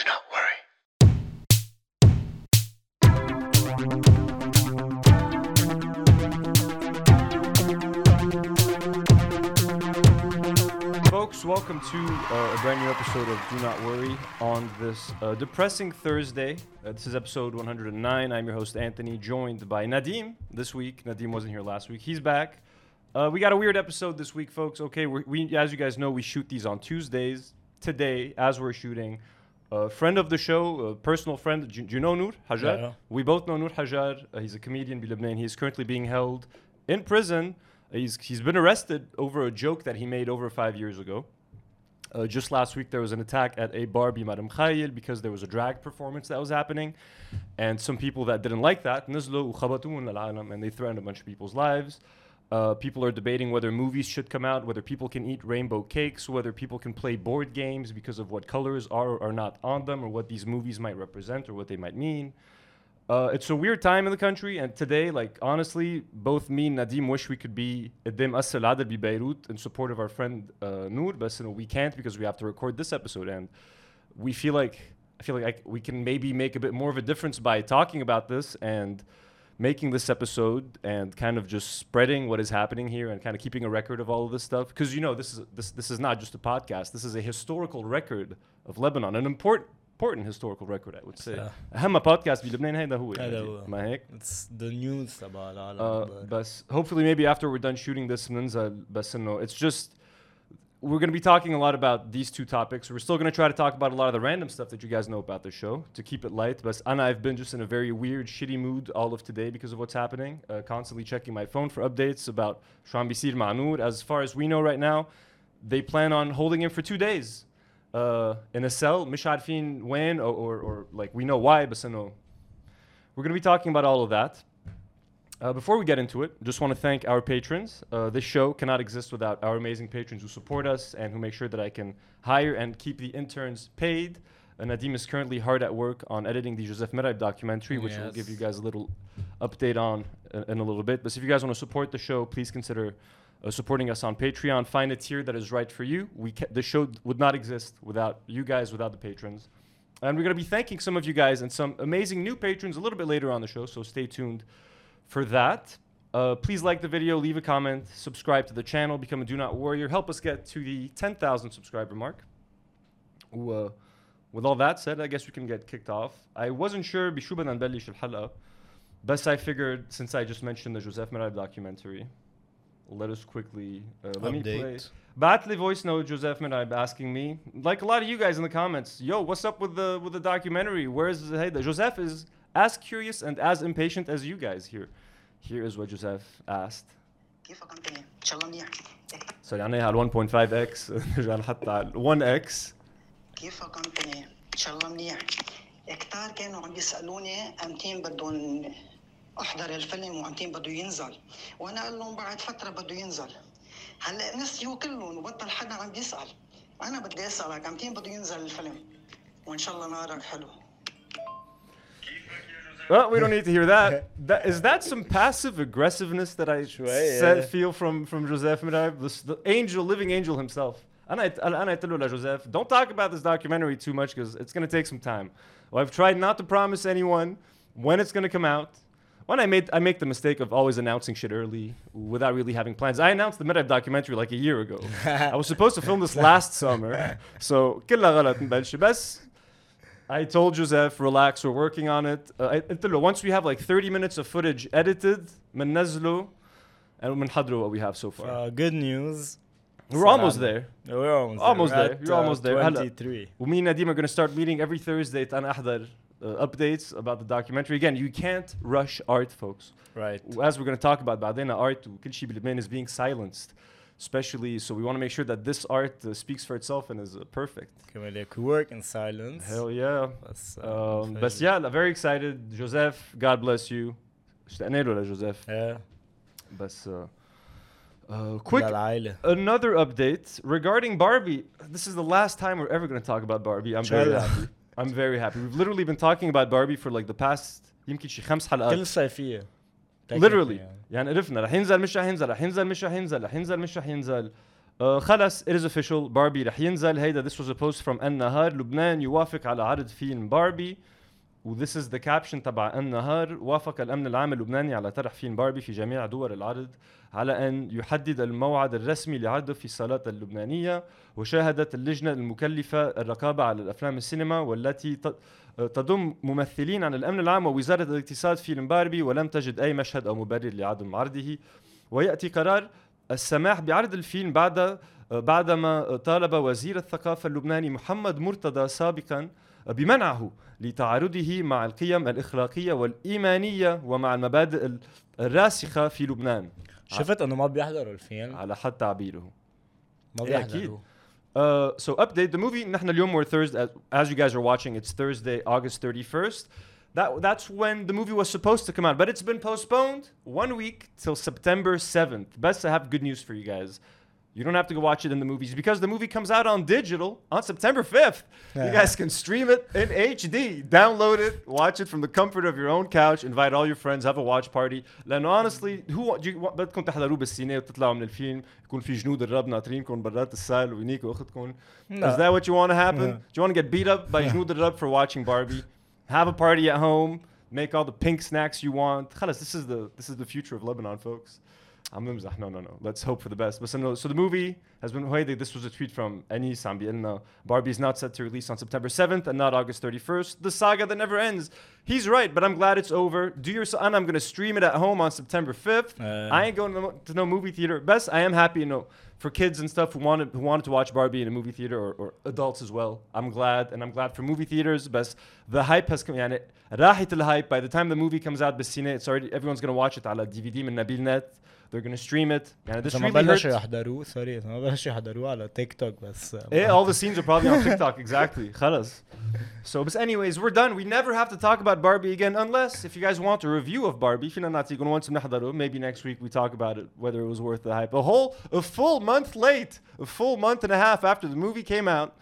Do not worry. Folks, welcome to uh, a brand new episode of Do Not Worry on this uh, depressing Thursday. Uh, this is episode 109. I'm your host, Anthony, joined by Nadim this week. Nadim wasn't here last week. He's back. Uh, we got a weird episode this week, folks. Okay, we, as you guys know, we shoot these on Tuesdays. Today, as we're shooting, a friend of the show, a personal friend. Do, you know Nour Hajjar? Yeah, we both know Nour Hajjar. Uh, he's a comedian in Lebanon. He's currently being held in prison. Uh, he's, he's been arrested over a joke that he made over five years ago. Uh, just last week, there was an attack at a bar by Mar Mikhael because there was a drag performance that was happening. And some people that didn't like that, and they threatened a bunch of people's lives. Uh, people are debating whether movies should come out, whether people can eat rainbow cakes, whether people can play board games because of what colors are or are not on them, or what these movies might represent or what they might mean. Uh, it's a weird time in the country, and today, like honestly, both me and Nadim wish we could be Edim Assalada bi Beirut in support of our friend uh, Nour, but you know, we can't because we have to record this episode, and we feel like I feel like I, we can maybe make a bit more of a difference by talking about this and making this episode and kind of just spreading what is happening here and kind of keeping a record of all of this stuff because you know this is this this is not just a podcast this is a historical record of Lebanon an important important historical record I would say صح. أهم بودكاست بلبنان هذا هو هذا هو. ما هيك It's the news تبع العالم uh, أخبار. بس hopefully maybe after we're done shooting this بننزل بس انه it's just we're going to be talking a lot about these two topics. We're still going to try to talk about a lot of the random stuff that you guys know about the show to keep it light. But Anna, I've been just in a very weird, shitty mood all of today because of what's happening. Uh, constantly checking my phone for updates about Shambisir Manur. As far as we know right now, they plan on holding him for two days uh, in a cell. Misharfin when or, or, or like we know why, but so no. We're going to be talking about all of that. Uh, before we get into it, just want to thank our patrons. Uh, this show cannot exist without our amazing patrons who support us and who make sure that I can hire and keep the interns paid. Uh, Nadim is currently hard at work on editing the Joseph Meraib documentary, which we'll give you guys a little update on uh, in a little bit. But if you guys want to support the show, please consider uh, supporting us on Patreon. Find a tier that is right for you. We ca- the show would not exist without you guys, without the patrons. And we're going to be thanking some of you guys and some amazing new patrons a little bit later on the show, so stay tuned for that. Uh, please like the video, leave a comment, subscribe to the channel, become a Do Not Warrior, help us get to the 10,000 subscriber mark. و, uh, with all that said, I guess we can get kicked off. I wasn't sure بشو بدنا نبلش الحلقة بس I figured since I just mentioned the Joseph Merab documentary, let us quickly uh, let me play. Update. بعت لي voice note Joseph Merab asking me, like a lot of you guys in the comments, yo, what's up with the with the documentary? Where's Hayda? Joseph is as curious and as impatient as you guys here. Here is what Joseph asked. شاء الله منيح. So يعني على 1.5x نرجع حتى على 1x كيفك انت؟ إن شاء الله منيح. كتار كانوا عم بيسالوني أمتين بدهم أحضر الفيلم وأمتين بده ينزل. وأنا قال لهم بعد فترة بده ينزل. هلأ نسيوا كلهم وبطل حدا عم بيسال أنا بدي أسألك أمتين بده ينزل الفيلم؟ وإن شاء الله نهارك حلو. Well, we don't need to hear that. that is that some passive aggressiveness that I شوية. said, feel from from Joseph Merab, the, s- the angel, living angel himself. أنا قلت- أنا قلت له لجوزيف, don't talk about this documentary too much because it's going to take some time. Well, I've tried not to promise anyone when it's going to come out. When I made I make the mistake of always announcing shit early without really having plans. I announced the Merab documentary like a year ago. I was supposed to film this last summer. So كلها غلط نبلش بس I told Joseph, relax, we're working on it. Uh, I- قلت له, once we have like 30 minutes of footage edited, مننزله and منحضره what we have so far. Uh, good news. we're almost سلام. there. We're almost Almost there. there. At, You're almost there. هلا. 23. ومي and Nadim are going to start meeting every Thursday أنا أحضر uh, updates about the documentary. Again, you can't rush art, folks. Right. As we're going to talk about بعدين art وكل شيء بلبنان is being silenced. Especially, so we want to make sure that this art uh, speaks for itself and is uh, perfect. كمان like work in silence. Hell yeah. بس uh, Um, but فجر. yeah, very excited. Joseph, God bless you. اشتقنا له لجوزيف Yeah. بس uh, uh, quick للعائلة. another update regarding Barbie. This is the last time we're ever going to talk about Barbie. I'm very Inshallah. happy. I'm very happy. We've literally been talking about Barbie for like the past يمكن شي خمس كل حلقات. الصيفية. Literally. يعني. يعني عرفنا رح ينزل مش رح ينزل رح ينزل مش رح ينزل رح ينزل مش رح ينزل. آه خلص it is official باربي رح ينزل هيدا this was a post from النهار لبنان يوافق على عرض فيلم باربي this is the caption تبع النهار وافق الأمن العام اللبناني على طرح فيلم باربي في جميع دول العرض على أن يحدد الموعد الرسمي لعرضه في الصالات اللبنانية وشاهدت اللجنة المكلفة الرقابة على الأفلام السينما والتي تضم ممثلين عن الأمن العام ووزارة الاقتصاد فيلم باربي ولم تجد أي مشهد أو مبرر لعدم عرضه. ويأتي قرار السماح بعرض الفيلم بعد بعدما طالب وزير الثقافة اللبناني محمد مرتضى سابقا بمنعه لتعارضه مع القيم الاخلاقيه والايمانيه ومع المبادئ ال- الراسخه في لبنان شفت انه ما بيحضروا الفيلم على حد تعبيره ما إيه،. بيحضروا Uh, so update the movie نحن اليوم we're Thursday as you guys are watching it's Thursday August 31st that that's when the movie was supposed to come out but it's been postponed one week till September 7th best I have good news for you guys you don't have to go watch it in the movies because the movie comes out on digital on September 5th you Yeah. guys can stream it in HD download it watch it from the comfort of your own couch invite all your friends have a watch party لانه honestly who do you, بدكم تحضروه بالسينما وتطلعوا من الفيلم يكون في جنود الرب ناطرينكم برات السال وينيكوا اختكم Is No. that what you want to happen? Yeah. Do you want to get beat up by جنود الرب for watching Barbie? Have a party at home, make all the pink snacks you want. خلص, this is the this is the future of Lebanon, folks. I'm بمزح. No, no, no. Let's hope for the best. But so, no, so the movie has been هيدي this was a tweet from Anis عم بيقلنا Barbie is not set to release on September 7th and not August 31st. The saga that never ends. He's right, but I'm glad it's over. Do your and I'm gonna stream it at home on September 5th. Uh. I ain't going to no, to no movie theater. Best, I am happy, you know, for kids and stuff who wanted who wanted to watch Barbie in a movie theater or, or adults as well. I'm glad, and I'm glad for movie theaters. Best, the hype has come. يعني راحت الhype. By the time the movie comes out بالسينما, it's already everyone's gonna watch it على DVD من نبيل net. They're gonna stream it. يعني this اذا ما really hurts. بلشوا يحضروه سوري اذا ما بلشوا يحضروه على تيك توك بس Yeah, all the scenes are probably on TikTok. Exactly. خلاص. So, but anyways, we're done. We never have to talk about Barbie again, unless if you guys want a review of Barbie, فينا نعطي يكون once نحضره. Maybe next week we talk about it, whether it was worth the hype. A whole, a full month late, a full month and a half after the movie came out,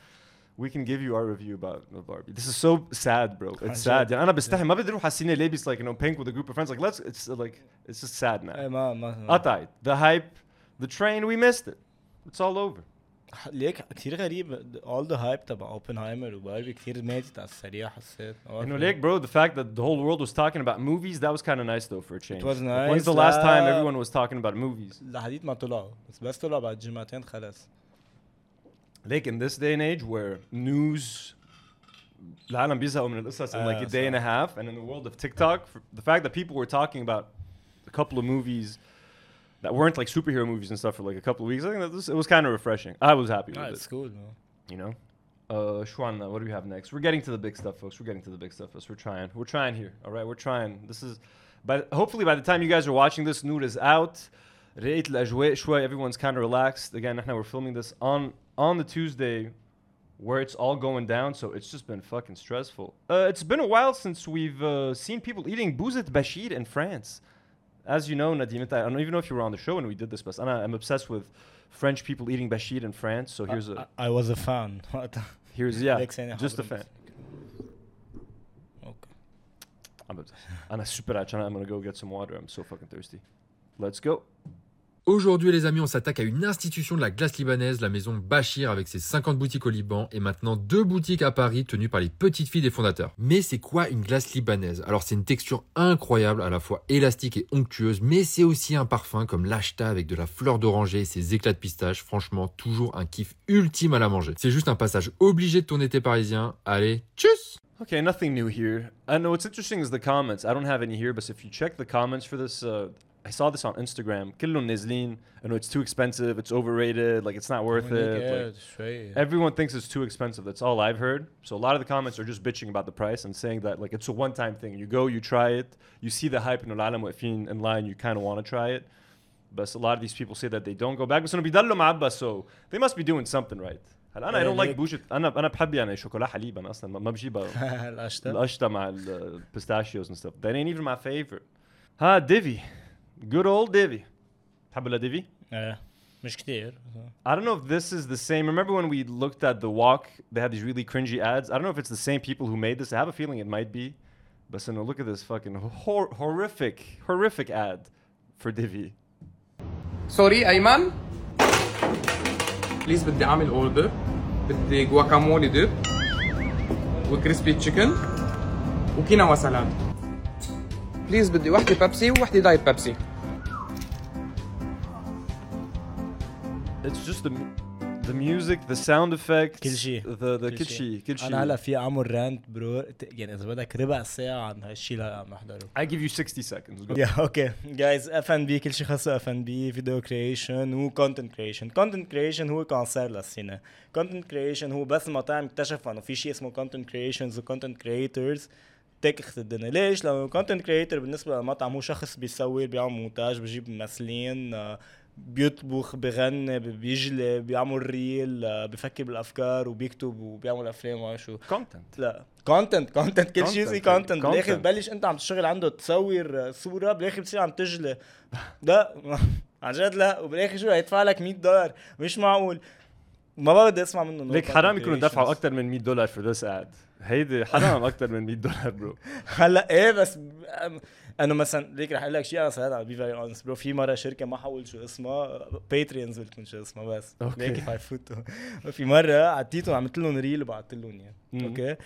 we can give you our review about of Barbie. This is so sad, bro. It's sad. يعني أنا بستحي ما بدي أروح على السينما لابس like you know pink with a group of friends. Like let's, it's uh, like it's just sad now. إيه، ما ما قطعت. The hype, the train, we missed it. It's all over. ليك كثير غريب all the hype تبع اوبنهايمر وباربي كثير ماتت على السريع حسيت You know, like, bro, the fact that the whole world was talking about movies, that was kind of nice, though, for a change. was Like, when's nice, the last time لا. everyone was talking about movies? لحديت ما طلعوا بس بس طلعوا بعد جمعتين خلص Like, in this day and age where news... العالم بيزهقوا من القصص in like a آه، day and a صح. half, and in the world of TikTok, for the fact that people were talking about a couple of movies that weren't like superhero movies and stuff for like a couple of weeks, I think that this, it was kind of refreshing. I was happy with Ah, it. it's cool no? you know. Uh, Shwana, what do we have next? We're getting to the big stuff, folks. We're getting to the big stuff, folks. We're trying. We're trying here. All right, we're trying. This is, but hopefully by the time you guys are watching this, Noor is out. رقيت الأجواء شوي. Everyone's kind of relaxed. Again, now we're filming this on on the Tuesday where it's all going down. So it's just been fucking stressful. Uh, it's been a while since we've uh, seen people eating bouzet bashir in France. As you know, Nadim, I don't even know if you were on the show when we did this, but I'm obsessed with French people eating bashir in France. So here's a. I was a fan. here's yeah, just a fan. Okay. I'm obsessed. I'm super I'm gonna go get some water. I'm so fucking thirsty. Let's go. Aujourd'hui les amis, on s'attaque à une institution de la glace libanaise, la maison Bachir avec ses 50 boutiques au Liban et maintenant deux boutiques à Paris tenues par les petites filles des fondateurs. Mais c'est quoi une glace libanaise? Alors c'est une texture incroyable, à la fois élastique et onctueuse, mais c'est aussi un parfum comme l'acheta avec de la fleur d'oranger et ses éclats de pistache. Franchement, toujours un kiff ultime à la manger. C'est juste un passage obligé de ton été parisien. Allez, tchuss Okay, nothing new here. I know what's interesting is the comments. I don't have any here, but if you check the comments for this, uh, I saw this on Instagram. كلهم نازلين. I know it's too expensive. It's overrated. Like it's not worth it. هونيك Like, إيه، شوي everyone thinks it's too expensive. That's all I've heard. So a lot of the comments are just bitching about the price and saying that like it's a one-time thing. You go, you try it, you see the hype in العالم واقفين in line, you kind of want to try it. But a lot of these people say that they don't go back. بس انه بيضلوا معبى so they must be doing something right. هلا انا I don't like ليك. بوجت انا انا بحب يعني شوكولا حليب انا اصلا ما- ما بجيبها القشطة القشطه مع البيستاشيوز and stuff. That ain't even my favorite. ها ديفي. Good old ديفي. بتحب ديفي؟ إيه. مش كتير I don't know if this is the same. Remember when we looked at the walk? They had these really cringy ads. I don't know if it's the same people who made this. I have a feeling it might be. But so no, look at this fucking hor- horrific, horrific ad for Divi. سوري ايمن بليز بدي اعمل اوردر بدي جواكامولي ديب وكريسبي تشيكن وكينوا سلاد بليز بدي وحدة بيبسي ووحدة دايت بيبسي It's just the the music, the sound effects, كل شيء. the the كل شيء. كل شيء. أنا هلا في أعمل رانت برو يعني إذا بدك ربع ساعة عن هالشيء اللي عم نحضره I give you 60 seconds. يا أوكي جايز اف ان بي كل شيء خاصة اف ان بي فيديو كريشن وكونتنت كريشن كونتنت كريشن هو كانسر للسنه كونتنت كريشن هو بس المطاعم اكتشفوا إنه في شيء اسمه كونتنت كريشنز وكونتنت كريترز تكخت الدنيا ليش؟ لو كونتنت كريتر بالنسبة للمطعم هو شخص بيصور بيعمل مونتاج بجيب ممثلين آه، بيطبخ بغني بيجلي بيعمل ريل آه، بفكر بالأفكار وبيكتب وبيعمل أفلام وما شو. Content. لا. كونتنت كونتنت كل شيء زي. كونتنت بالآخر. ببلش أنت عم تشتغل عنده تصور صورة بالآخر بتصير عم تجلي. لا. عن جد لا. وبالآخر شو هيدفع لك 100 دولار. مش معقول. ما بدي أسمع منه ليك حرام يكونوا. دفعوا أكثر من 100 دولار for this ad. هيدي حرام أكثر من 100 دولار برو. هلأ إيه بس انه مثلا ليك رح أقول لك شيء أنا صراحة على بي فيري اونست برو في مرة شركة ما حقول شو اسمها باتريونز بتكون شو اسمها بس أوكي. ليك حيفوتوا في مرة عطيتهم عملت لهم ريل وبعثت لهم إياه. أوكي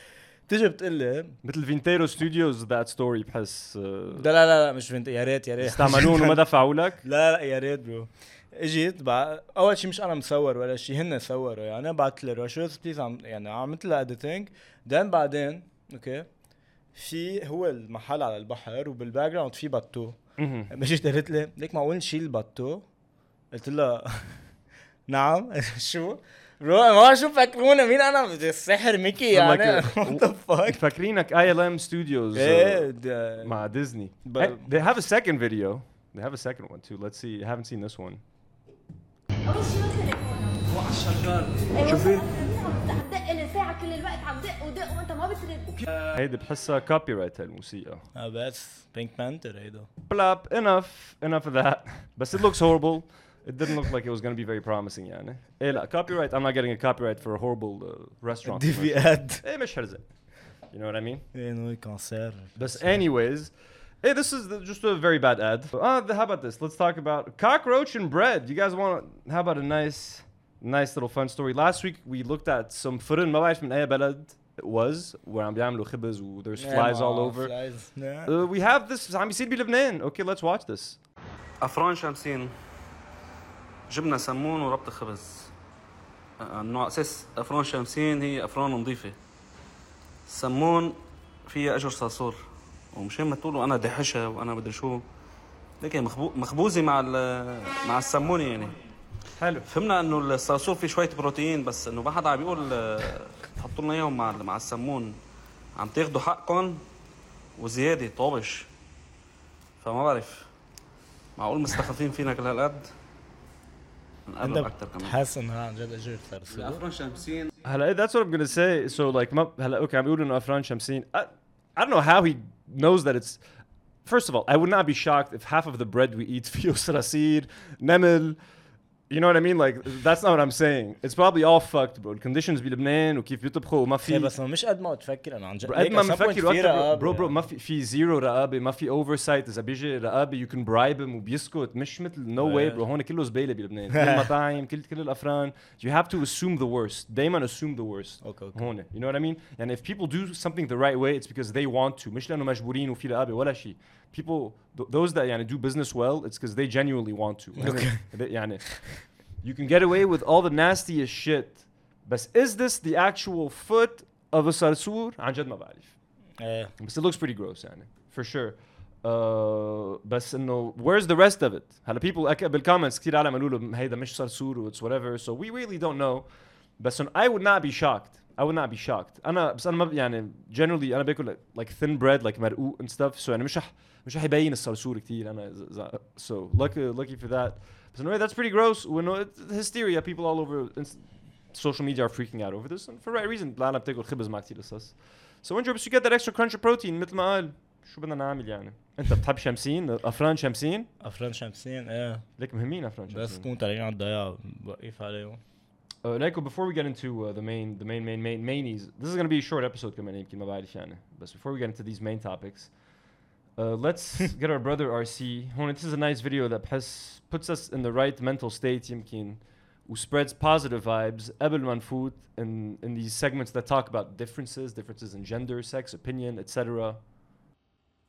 بتيجي بتقول لي مثل فينتيرو ستوديوز ذات ستوري بحس uh, لا لا لا, مش فهمت يا ريت يا ريت استعملون وما دفعوا لك. لا لا يا ريت برو اجيت بع... أول شيء مش أنا مصور ولا شيء هن صوروا يعني بعت لي رشوز بليز عم يعني عملت لها اديتنج دين بعدين أوكي في هو المحل على البحر وبالباك جراوند في باتو. مشيت قالت لي ليك معقول نشيل الباتو قلت لها نعم شو برو ما شو فكرونا مين أنا السحر ميكي يعني فاكرينك اي ال ام ستوديوز مع ديزني. They have a second video. They have a second one too. Let's see. I haven't seen this one. اول شيء مثل شغال شوفي عم تدق لي ساعة كل الوقت عم دق ودق وانت ما بترد هيدي بحسها كوبي رايت هالموسيقى. آه بس بينك بانثر هيدا Blap, enough, enough of that. But it looks horrible. It didn't look like it was going to be very promising يعني. إيه لا copyright. I'm not getting a copyright for a horrible uh, restaurant. دي commercial. في اد إيه مش حرزق. You know what I mean? ايه نو كانسر But anyways, hey, this is the, just a very bad ad. Uh, the- how about this? Let's talk about cockroach and bread. You guys want? How about a nice, nice little fun story? Last week we looked at some فرن ما بعرف من أي بلد it was where عم بيعملوا خبز و there's flies all over. Uh, we have this عم بيصير بلبنان. Okay, let's watch this. أفران شمسين جبنة سمون وربط خبز آه، نوع أساس أفران شمسين هي أفران نظيفة سمون فيها أجر صرصور ومشان ما تقولوا أنا دحشة وأنا مدري شو. لكن مخبو- مخبوزة مع ال- مع السمونة يعني. حلو. فهمنا إنه الصرصور فيه شوية بروتين بس إنه ما حدا عم بيقول حطوا لنا إياهم مع مع السمون. عم تاخذوا حقكم وزيادة طابش. فما بعرف. معقول مستخفين فينا كل هالقد انت أكثر كمان. حاسس انها عن جد صرصور افران شمسين هلا that's what I'm gonna say. So like ما هلا أوكي عم بيقولوا إنه أفران شمسين. I, I don't know how he knows that it's first of all, I would not be shocked if half of the bread we eat feels rasid, nemel, You know what I mean? Like that's not what I'm saying. It's probably all fucked, bro. الكونديشنز بلبنان وكيف بيطبخوا وما إيه في بس ما مش قد ما تفكر أنا عن جد قد ما أكثر رقابة. برو برو. ما في في زيرو رقابة ما في اوفر سايت إذا بيجي رقابة يو كان برايب وبيسكت. مش مثل نو واي برو هون كله زبالة بلبنان. كل المطاعم كل كل الأفران. You have to assume the worst. دائما assume the worst. أوكي أوكي. هون. You know what I mean? يعني if people do something the right way it's because they want to. مش لأنه مجبورين وفي رقابة ولا شيء. people th- those that يعني do business well it's because they genuinely want to They- يعني you can get away with all the nastiest shit بس is this the actual foot of a صرصور عن جد ما بعرف ايه بس it looks pretty gross يعني for sure uh, بس انه where's the rest of it هلا people أك- بالكومنتس كثير عالم قالوا له هيدا مش صرصور و it's whatever so we really don't know بس إنه I would not be shocked I would not be shocked أنا بس أنا ما ب- يعني generally أنا باكل like thin bread like مرقوق and stuff so يعني مش رح مش رح يبين الصرصور كثير أنا so lucky lucky for that بس anyway that's pretty gross وانه it's hysteria people all over social media are freaking out over this and for right reason العالم بتاكل خبز مع كثير قصص So enjoy بس you get that extra crunch of protein مثل ما قال شو بدنا نعمل يعني انت بتحب شمسين افران شمسين افران شمسين إيه ليك مهمين افران بس شمسين تكون طالعين على الضياع بوقف عليهم Uh, Niko, before we get into uh, the main, the main, main, main, mainies, this is going to be a short episode, but before we get into these main topics, uh, let's get our brother RC. This is a nice video that has, puts us in the right mental state, Yimkin, who spreads positive vibes, Ebel Manfut, in, in these segments that talk about differences, differences in gender, sex, opinion, etc.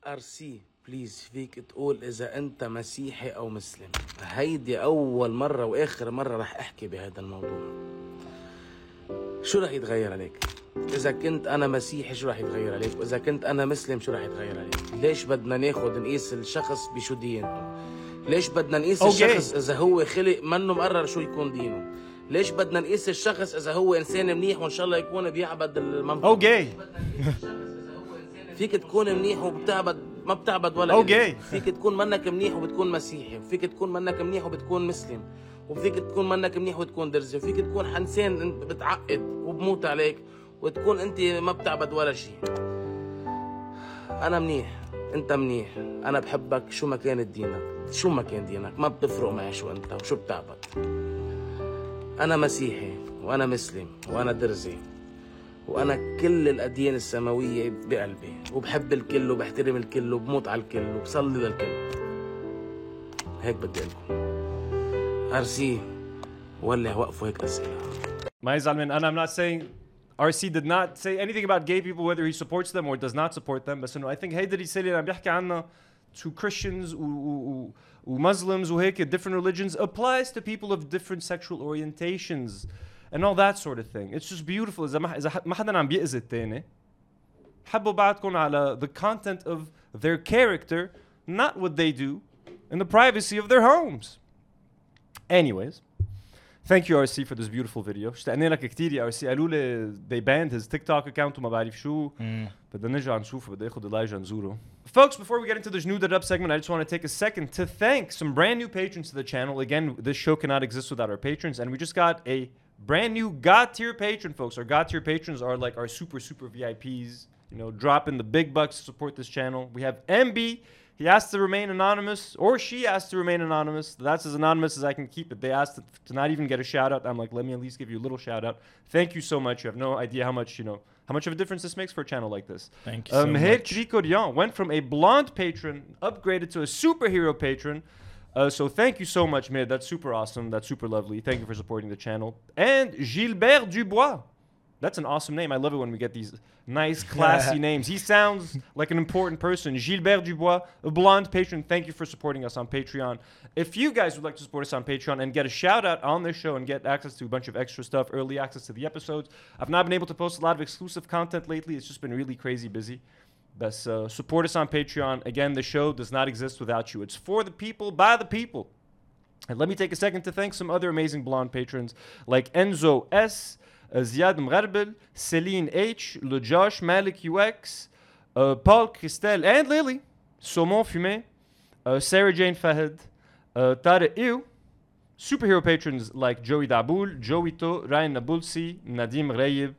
RC, بليز فيك تقول إذا أنت مسيحي أو مسلم. هيدي أول مرة وآخر مرة رح أحكي بهذا الموضوع. شو رح يتغير عليك؟ إذا كنت أنا مسيحي شو رح يتغير عليك؟ وإذا كنت أنا مسلم شو رح يتغير عليك؟ ليش بدنا ناخد نقيس الشخص بشو دينته ليش بدنا نقيس أوكي. الشخص إذا هو خلق منه مقرر شو يكون دينه؟ ليش بدنا نقيس الشخص إذا هو إنسان منيح وإن شاء الله يكون بيعبد المنطقة؟ Oh, gay. فيك تكون منيح وبتعبد ما بتعبد ولا. إله. فيك تكون منك منيح وبتكون مسيحي وفيك تكون منك منيح وبتكون مسلم وفيك تكون منك منيح وتكون درزي وفيك تكون حنسان انت بتعقد وبموت عليك وتكون أنت ما بتعبد ولا شيء. أنا منيح أنت منيح أنا بحبك شو ما كانت دينك؟ شو ما كان دينك؟ ما بتفرق معي شو أنت وشو بتعبد. أنا مسيحي وأنا مسلم وأنا درزي وأنا كل الاديان السماويه بقلبي وبحب الكل وبحترم الكل وبموت على الكل وبصلي للكل هيك بدي لكم ارسي ولع وقفوا هيك اسئله My Zalman, and I'm not saying RC did not say anything about gay people, whether he supports them or does not support them. بس انه I think هيدا الرسالة اللي عم بيحكي عنها to Christians و Muslims وهيك different religions applies to people of different sexual orientations and all that sort of thing. It's just beautiful. إذا ما إذا ح- ما حدا عم بيأذي التاني حبوا بعضكم على the content of their character, not what they do in the privacy of their homes. Anyways. Thank you RC for this beautiful video. اشتقنا لك كثير يا RC قالوا لي they banned his TikTok account وما بعرف شو بدنا نرجع نشوفه بدي اخذ إلايجا نزوره. Folks, before we get into this new that up segment, I just want to take a second to thank some brand new patrons to the channel. Again, this show cannot exist without our patrons, and we just got a brand new God tier patron, folks. Our God tier patrons are like our super super VIPs. You know, dropping the big bucks to support this channel. We have MB. He asked to remain anonymous, or she asked to remain anonymous. That's as anonymous as I can keep it. They asked to not even get a shout out. I'm like, let me at least give you a little shout out. Thank you so much. You have no idea how much, you know, how much of a difference this makes for a channel like this. Thank you um, so Meher much. Went from a blonde patron, upgraded to a superhero patron. Uh, so thank you so much, Meher. That's super awesome. That's super lovely. Thank you for supporting the channel. And Gilbert Dubois. That's an awesome name. I love it when we get these nice, classy names. He sounds like an important person. Gilbert Dubois, a blonde patron. Thank you for supporting us on Patreon. If you guys would like to support us on Patreon and get a shout out on this show and get access to a bunch of extra stuff, early access to the episodes, I've not been able to post a lot of exclusive content lately. It's just been really crazy busy. But uh, support us on Patreon. Again, the show does not exist without you. It's for the people, by the people. And let me take a second to thank some other amazing blonde patrons like Enzo S, uh, Ziad Mgharbel, Celine H, Le Josh, Malik UX, uh, Paul Christel, and Lily, Saumon Fumé, uh, Sarah Jane Fahed, uh, Tara superhero patrons like Joey Daboul, Joey To, Ryan Nabulsi, Nadim Rayib,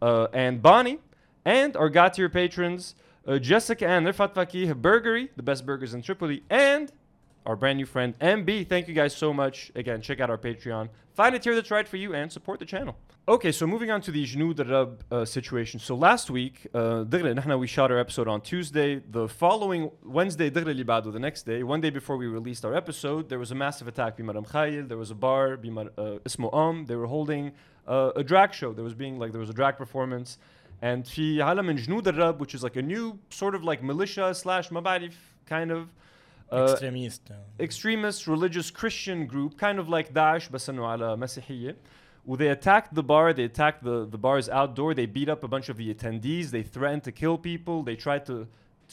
uh, and Bonnie, and our God tier patrons uh, Jessica and Rifat Fakih Burgery, the best burgers in Tripoli, and our brand new friend MB. Thank you guys so much. Again, check out our Patreon. Find a tier that's right for you and support the channel. Okay, so moving on to the Jnu Darab uh, situation. So last week, uh, we shot our episode on Tuesday. The following Wednesday, the next day, one day before we released our episode, there was a massive attack. bi Mar Mikhael, there was a bar, Bimar uh, Am. They were holding uh, a drag show. There was being like there was a drag performance. And في عالم من جنود الرب, which is like a new sort of like militia slash ما بعرف kind of uh, extremist extremist religious Christian group, kind of like Daesh, بس إنه على مسيحية. Well, they attacked the bar. They attacked the, the bars outdoor. They beat up a bunch of the attendees. They threatened to kill people. They tried to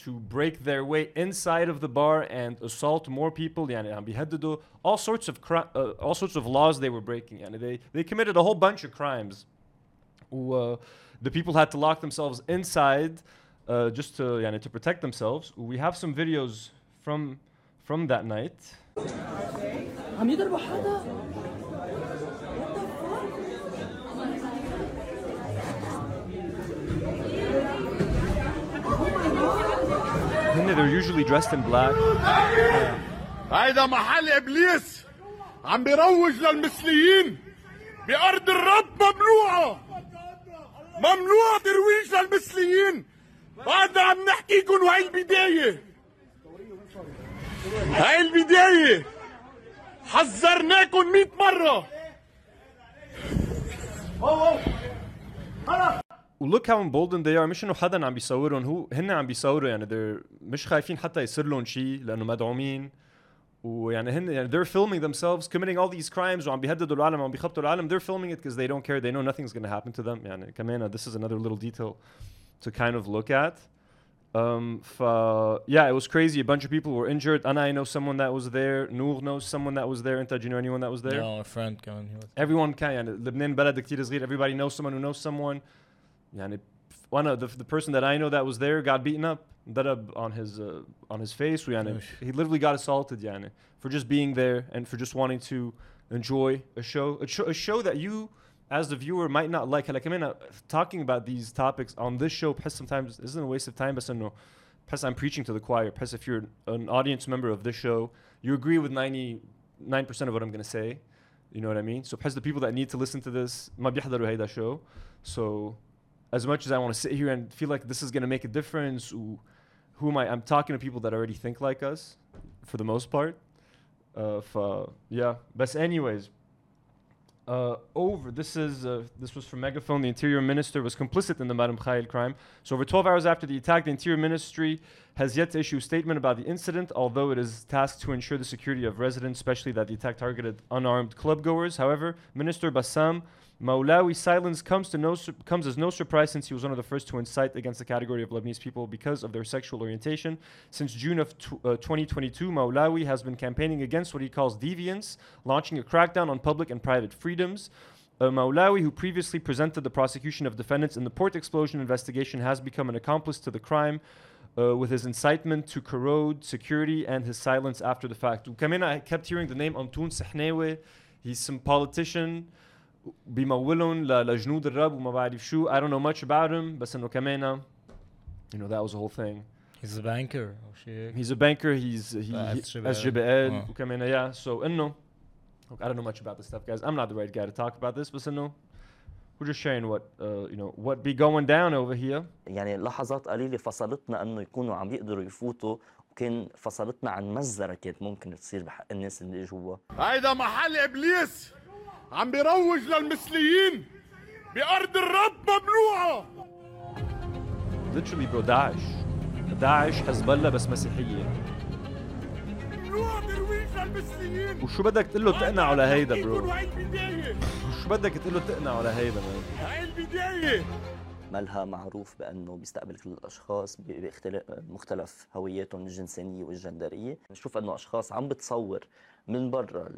to break their way inside of the bar and assault more people. يعني عم بيهددوا all sorts of cri- uh, all sorts of laws they were breaking. يعني they they committed a whole bunch of crimes. و, uh, the people had to lock themselves inside uh, just to يعني, to protect themselves. We have some videos from from that night. عم يضربوا حدا And they're usually dressed in black. هيدا محل ابليس عم بيروج للمثليين بارض الرب ممنوعه ممنوع ترويج للمثليين. بعدنا عم نحكيكم وهي البداية. هاي البداية. حذرناكم 100 مرة. ولوك هاو emboldened they are. مش إنه حدا عم بيصورهم. هو هن عم بيصوروا. يعني مش خايفين حتى يصير لهم شيء لأنه مدعومين. ويعني هن يعني they're filming themselves committing all these crimes وعم بيهددوا العالم وعم بيخبطوا العالم. They're filming it because they don't care. They know nothing's going to happen to them. يعني كمان this is another little detail to kind of look at. Um, ف, yeah it was crazy. A bunch of people were injured. And I know someone that was there. Nour knows someone that was there. أنت do you know anyone that was there? No a friend كمان everyone كان يعني لبنان بلد كتير صغير everybody knows someone who knows someone. يعني one of the, the person that I know that was there got beaten up ضرب on his uh, on his face ويعني he literally got assaulted يعني for just being there and for just wanting to enjoy a show a show, a show that you as the viewer might not like هلا كمان talking about these topics on this show بحس sometimes isn't a waste of time بس انه بحس I'm preaching to the choir بحس if you're an audience member of this show you agree with 99% of what I'm gonna say you know what I mean so بحس the people that need to listen to this ما بيحضروا هيدا show so as much as I want to sit here and feel like this is going to make a difference, who, who am I? I'm talking to people that already think like us, for the most part. Uh, f- yeah. But anyways, uh, over. This is uh, this was from Megaphone. The Interior Minister was complicit in the Mar Mikhael crime. So over 12 hours after the attack, the Interior Ministry has yet to issue a statement about the incident, although it is tasked to ensure the security of residents, especially that the attack targeted unarmed clubgoers. However, Minister Bassam Maulawi's silence comes, to no comes as no surprise since he was one of the first to incite against the category of Lebanese people because of their sexual orientation. Since June of uh, 2022, Maulawi has been campaigning against what he calls deviance, launching a crackdown on public and private freedoms. Uh, Maulawi, who previously presented the prosecution of defendants in the port explosion investigation, has become an accomplice to the crime. Uh, with his incitement to corrode security and his silence after the fact. Come in, I kept hearing the name Antoun Sehnaoui. He's some politician. بيمولهم لجنود الرب وما بعرف شو I don't know much about him بس انه كمان you know that was the whole thing he's a banker شيء هيك. he's a banker he's he, he SGBL. SGBL آه. وكمان yeah so انه look, I don't know much about this stuff guys I'm not the right guy to talk about this بس انه we're just sharing what uh, you know what be going down over here يعني لحظات قليلة فصلتنا انه يكونوا عم يقدروا يفوتوا وكان فصلتنا عن مزرة كانت ممكن تصير بحق الناس اللي جوا هيدا محل ابليس عم بيروج للمثليين. بأرض الرب ممنوعة. Literally bro داعش داعش حزب الله بس مسيحية. ممنوع ترويج للمثليين. وشو بدك تقول له تقنعه لهيدا برو شو بدك تقول له تقنعه لهيدا man هاي البداية. مالها معروف بأنه بيستقبل كل الأشخاص باختلاف مختلف هوياتهم الجنسانيه والجندرية. نشوف أنه أشخاص عم بتصور من برا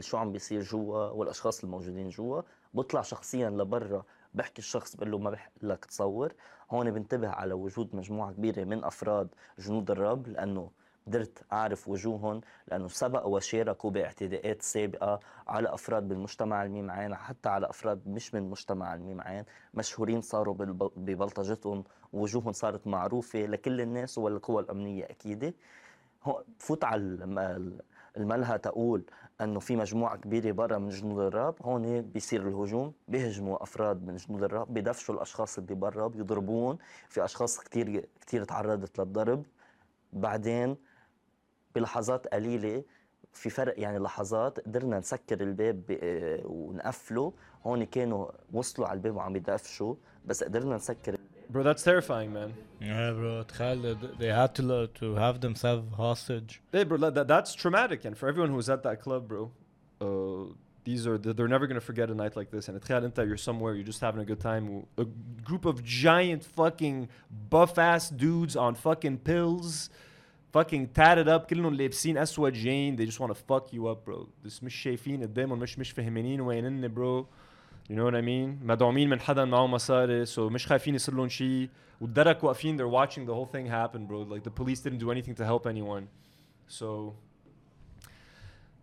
شو عم بيصير جوا والأشخاص الموجودين جوا. بطلع شخصيا لبرا بحكي الشخص بقول له ما بحق لك تصور. هون بنتبه على وجود مجموعة كبيرة من أفراد جنود الرب لأنه قدرت أعرف وجوههم لأنه سبقوا وشاركوا باعتداءات سابقة على أفراد بالمجتمع المي معانا حتى على أفراد مش من مجتمع المي معانا مشهورين صاروا ببلطجتهم ووجوههم صارت معروفة لكل الناس والقوى الأمنية أكيدة. بفوت على الملهى تقول أنه في مجموعة كبيرة برا من جنود الراب هون بيصير الهجوم بيهجموا أفراد من جنود الراب بيدفشوا الأشخاص اللي برا بيضربون. في أشخاص كثير كثير تعرضت للضرب. بعدين بلحظات قليلة في فرق يعني لحظات قدرنا نسكر الباب آه، ونقفله. هون كانوا وصلوا على الباب وعم يدفشوا بس قدرنا نسكر bro that's terrifying man Yeah, bro. تخيل they- they had to lo- to have themselves hostage. Hey, bro, that, that's traumatic, and for everyone who was at that club, bro, uh, these are they're never gonna forget a night like this. And تخيل انت you're somewhere, you're just having a good time. A group of giant fucking buff ass dudes on fucking pills, fucking tatted up, كلهم لابسين اسود جين. They just want to fuck you up, bro. This مش شايفين قدامهم مش مش فهمانين وينن, bro. You know what I mean? مدعومين من حدا معه مصاري so مش خايفين يصير لهم شيء والدرك واقفين they're watching the whole thing happen bro like the police didn't do anything to help anyone so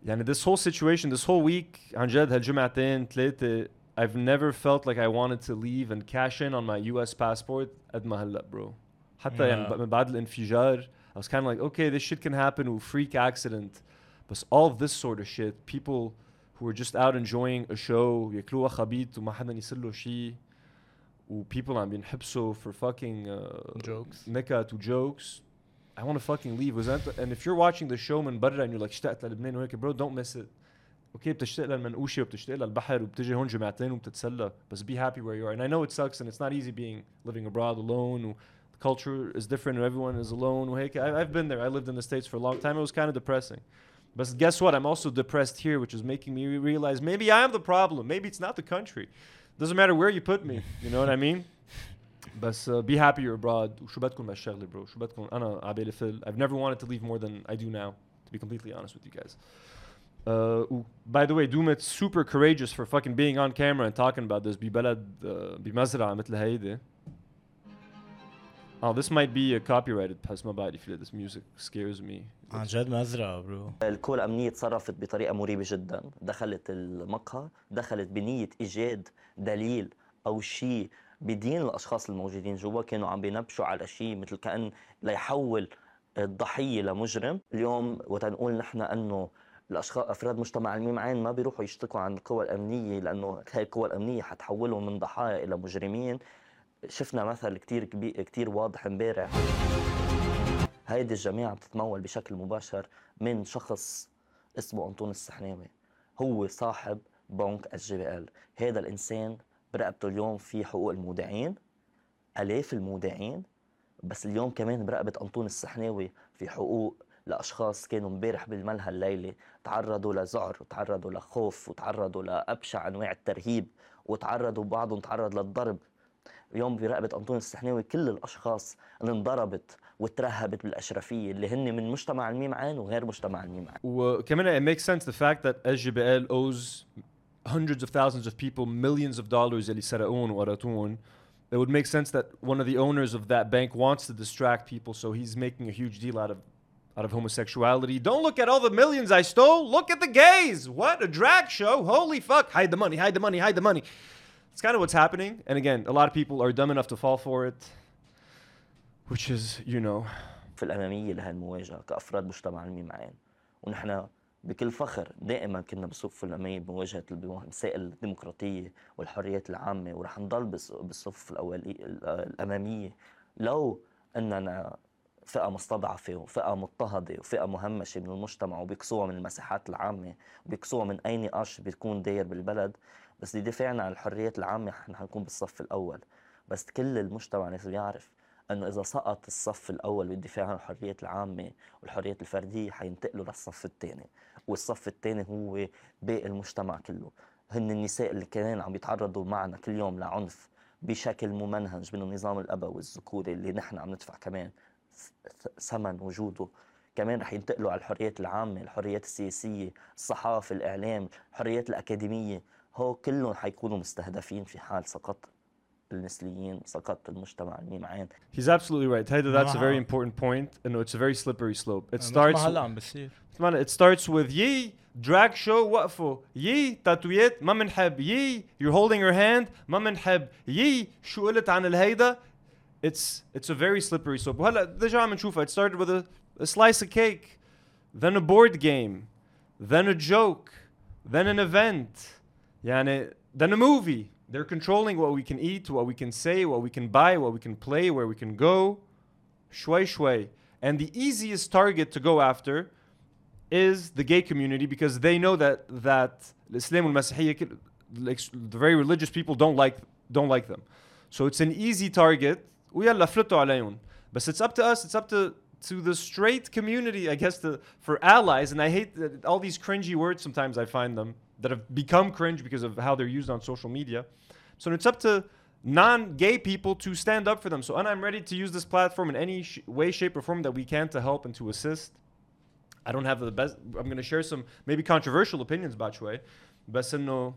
يعني this whole situation this whole week عن جد هالجمعتين ثلاثة I've never felt like I wanted to leave and cash in on my US passport قد ما هلا bro حتى يعني Yeah. ب- من بعد الانفجار I was kind of like okay this shit can happen و freak accident but all of this sort of shit people who are just out enjoying a show ياكلوها خبيط وما حدا يصير له شيء و people عم بينحبسوا for fucking uh, Jokes. نكت و jokes I want to fucking leave was that and if you're watching the show من برا and you're like اشتقت للبنان وهيك bro don't miss it اوكي بتشتاق للمنقوشه وبتشتاق للبحر وبتجي هون جمعتين وبتتسلى بس be happy where you are and I know it sucks and it's not easy being living abroad alone و the culture is different and everyone is alone وهيك I, I've been there I lived in the states for a long time it was kind of depressing but guess what I'm also depressed here which is making me realize maybe I am the problem maybe it's not the country doesn't matter where you put me you know what I mean بس uh, be happy you're abroad وشو بدكم بهالشغله bro شو بدكم انا عبالي فل I've never wanted to leave more than I do now to be completely honest with you guys uh, و- by the way Dumit's super courageous for fucking being on camera and talking about this ببلد uh, بمزرعة مثل هيدي Oh, this might be a copyrighted بس ما بعرف ليه this music scares me. عن جد مزرعة برو القوى الأمنية تصرفت بطريقة مريبة جدا. دخلت المقهى دخلت بنية إيجاد دليل أو شيء بدين الأشخاص الموجودين جوا. كانوا عم بينبشوا على شيء مثل كأن ليحول الضحية لمجرم. اليوم وتنقول نحن أنه الاشخاص أفراد مجتمع الميم عين ما بيروحوا يشتكوا عن القوى الأمنية لأنه هاي القوى الأمنية حتحولهم من ضحايا إلى مجرمين. شفنا مثل كتير كبير كتير واضح إمبارح. هيدي الجماعة بتتمول بشكل مباشر من شخص اسمه أنطون السحناوي. هو صاحب بنك الجي بي ال. هذا الإنسان برقبته اليوم في حقوق المودعين آلاف المودعين بس اليوم كمان برقبة أنطون السحناوي في حقوق لأشخاص كانوا امبارح بالملهى الليلة تعرضوا لذعر وتعرضوا لخوف وتعرضوا لأبشع أنواع الترهيب وتعرضوا بعضهم تعرض للضرب. اليوم برقبة أنطون السحناوي كل الأشخاص اللي انضربت وترهبت بالأشرفية اللي هن من مجتمع الميم عين وغير مجتمع الميم عين وكمان it makes sense the fact that SGBL owes hundreds of thousands of people millions of dollars اللي سرقون وقرطون it would make sense that one of the owners of that bank wants to distract people so he's making a huge deal out of out of homosexuality. Don't look at all the millions I stole. Look at the gays. What? A drag show? Holy fuck. Hide the money, hide the money, hide the money. It's kind of what's happening. And again, a lot of people are dumb enough to fall for it, which is, you know, في الأمامية لهالمواجهة كأفراد مجتمع الميم عين ونحن بكل فخر دائما كنا بالصف الأمامية بمواجهة المسائل الديمقراطية والحريات العامة ورح نضل بالصف الأولي الأمامية لو أننا فئة مستضعفة وفئة مضطهدة وفئة مهمشة من المجتمع وبيكسوها من المساحات العامة وبيكسوها من أي نقاش بيكون داير بالبلد بس لدفاعنا عن الحريات العامة نحن حنكون بالصف الأول. بس كل المجتمع لازم يعرف إنه إذا سقط الصف الأول بالدفاع عن الحريات العامة والحريات الفردية حينتقلوا للصف الثاني. والصف الثاني هو باقي المجتمع كله. هن النساء اللي كمان عم يتعرضوا معنا كل يوم لعنف بشكل ممنهج من النظام الأبوي الذكوري اللي نحن عم ندفع كمان ثمن وجوده. كمان رح ينتقلوا على الحريات العامة الحريات السياسية الصحافة الإعلام الحريات الأكاديمية. هو كلهم حيكونوا مستهدفين في حال سقط المثليين سقط المجتمع الميم عين he's absolutely right. Taida, that's a very important point. And no, it's a very slippery slope. It starts. هلا عم بصير it starts with يي drag show وقفوا يي تاتويات ما منحب يي you're holding her hand ما منحب يي شو قلت عن الهيدا it's it's a very slippery slope وهلا ديجا عم نشوفها it started with a, a slice of cake then a board game then a joke then an event Yani, than a movie. They're controlling what we can eat, what we can say, what we can buy, what we can play, where we can go. Shway shway. And the easiest target to go after is the gay community because they know that that Islam al the very religious people, don't like don't like them. So it's an easy target. But it's up to us. It's up to to the straight community, I guess, to, for allies. And I hate that all these cringy words. Sometimes I find them that have become cringe because of how they're used on social media. So it's up to non-gay people to stand up for them. So and I'm ready to use this platform in any sh- way, shape, or form that we can to help and to assist. I don't have the best. I'm going to share some maybe controversial opinions about Chue, but no.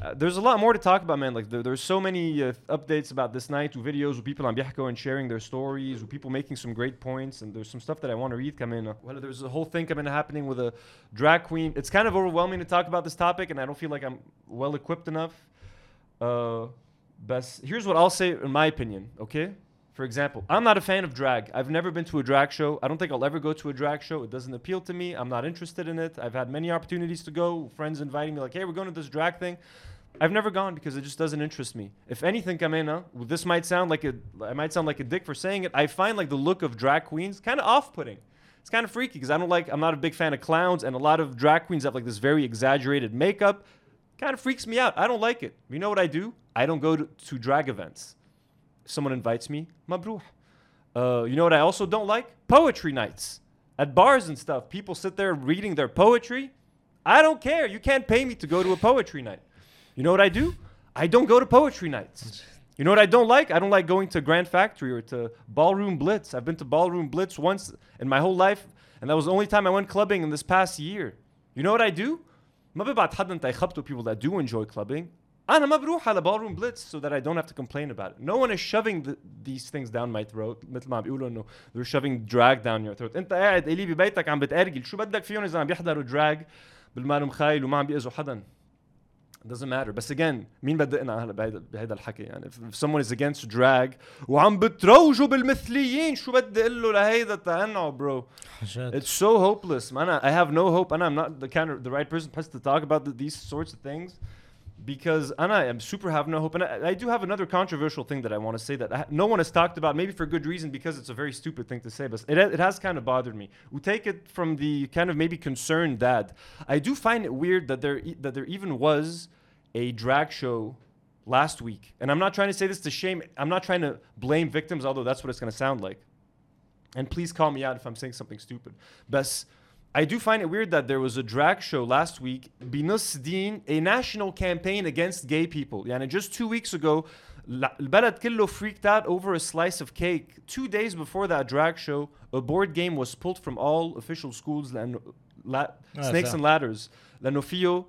Uh, there's a lot more to talk about, man. Like there, there's so many uh, updates about this night, videos with people on Biahko and sharing their stories, with people making some great points, and there's some stuff that I want to read come in. Well, there's a whole thing coming happening with a drag queen. It's kind of overwhelming to talk about this topic, and I don't feel like I'm well equipped enough. Uh, best. Here's what I'll say in my opinion. Okay. For example, I'm not a fan of drag. I've never been to a drag show. I don't think I'll ever go to a drag show. It doesn't appeal to me. I'm not interested in it. I've had many opportunities to go. Friends inviting me, like, hey, we're going to this drag thing. I've never gone because it just doesn't interest me. If anything, Kamena, this might sound like a, I might sound like a dick for saying it. I find like the look of drag queens kind of off-putting. It's kind of freaky because I don't like. I'm not a big fan of clowns, and a lot of drag queens have like this very exaggerated makeup. Kind of freaks me out. I don't like it. You know what I do? I don't go to, to drag events someone invites me, mabruh. Uh, you know what I also don't like? Poetry nights at bars and stuff. People sit there reading their poetry. I don't care. You can't pay me to go to a poetry night. You know what I do? I don't go to poetry nights. You know what I don't like? I don't like going to Grand Factory or to Ballroom Blitz. I've been to Ballroom Blitz once in my whole life, and that was the only time I went clubbing in this past year. You know what I do? People that do enjoy clubbing, أنا ما بروح على Ballroom Blitz so that I don't have to complain about it. No one is shoving the, these things down my throat مثل ما بيقولوا انه they're shoving drag down your throat. انت قاعد الي ببيتك عم بتأرجل شو بدك فيهم اذا عم بيحضروا drag بالمال مخايل وما عم بيأذوا حدا. It doesn't matter. بس again مين بدقنا هلا بهيدا بهيدا الحكي يعني if, someone is against drag وعم بتروجوا بالمثليين شو بدي أقول له لهيدا تقنعوا bro. It's so hopeless man. I have no hope and I'm not the kind of the right person to talk about the, these sorts of things because and I am super have no hope and I, I do have another controversial thing that I want to say that I, no one has talked about maybe for good reason because it's a very stupid thing to say but it, it has kind of bothered me. We take it from the kind of maybe concerned dad I do find it weird that there that there even was a drag show last week. And I'm not trying to say this to shame I'm not trying to blame victims although that's what it's going to sound like. And please call me out if I'm saying something stupid. But I do find it weird that there was a drag show last week, Binus Din, a national campaign against gay people. Yani just two weeks ago, la- البلد كله freaked out over a slice of cake. Two days before that drag show, a board game was pulled from all official schools, لأنه la- Ah, Snakes صح. and Ladders, لأنه فيه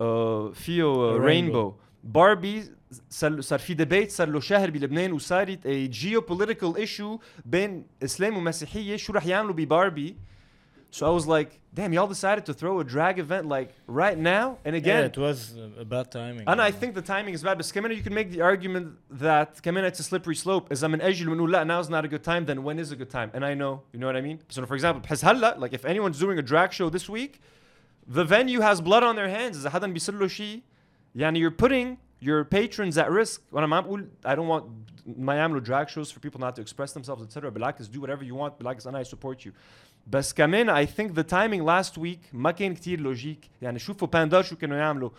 uh, فيه uh, A rainbow. rainbow. باربي صار صار في ديبيت صار له شهر بلبنان وصارت a geopolitical issue بين اسلام ومسيحيه شو رح يعملوا بباربي so I was like, damn, y'all decided to throw a drag event like right now? And again, yeah, it was a bad timing. And. I think the timing is bad. But Kamina, you can make the argument that Kamina, it's a slippery slope. As I'm an Ejil now is not a good time, then when is a good time? And I know, you know what I mean? So, for example, like if anyone's doing a drag show this week, the venue has blood on their hands. Hadan bisullushi. Yani you're putting your patrons at risk. When I'm I don't want my AMLO drag shows for people not to express themselves, etc. Bilakis, do whatever you want. Bilakis, and I support you. بس كمان I think the timing last week ما كان كتير لوجيك. يعني شوفوا باندار شو كانوا يعملوا.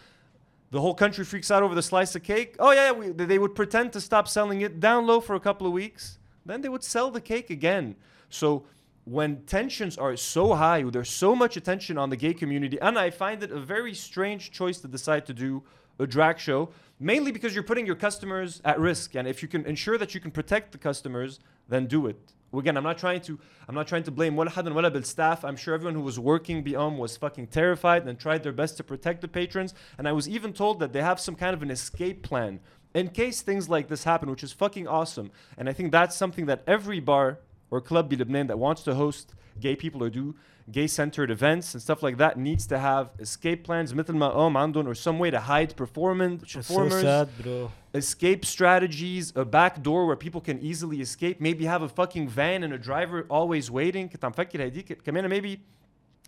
The whole country freaks out over the slice of cake. Oh yeah, we, they would pretend to stop selling it down low for a couple of weeks. Then they would sell the cake again. So when tensions are so high, there's so much attention on the gay community, and I find it a very strange choice to decide to do a drag show, mainly because you're putting your customers at risk. And if you can ensure that you can protect the customers, then do it. Again, I'm not trying to I'm not trying to blame ولا حدا ولا بالstaff. I'm sure everyone who was working بأم was fucking terrified and tried their best to protect the patrons. And I was even told that they have some kind of an escape plan in case things like this happen, which is fucking awesome. And I think that's something that every bar or club بلبنان that wants to host gay people or do gay centered events and stuff like that needs to have escape plans مثل ما قام عندهم or some way to hide performance Which is so performers sad, bro. escape strategies, a back door where people can easily escape, maybe have a fucking van and a driver always waiting. كنت عم فكر هديك كمان maybe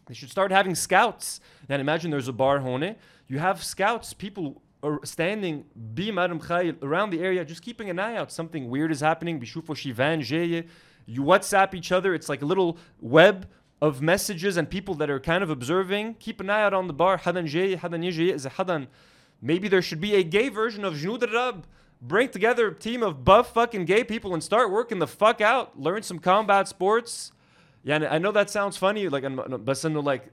they should start having scouts. And imagine there's a bar هون. You have scouts, people are standing بمرم خايل around the area just keeping an eye out. Something weird is happening. بيشوفوا شي van جاية. you WhatsApp each other. It's like a little web of messages and people that are kind of observing. Keep an eye out on the bar. Hadan jay, is a Haden. Maybe there should be a gay version of Jnud Rab. Bring together a team of buff fucking gay people and start working the fuck out. Learn some combat sports. Yeah, I know that sounds funny, like, but like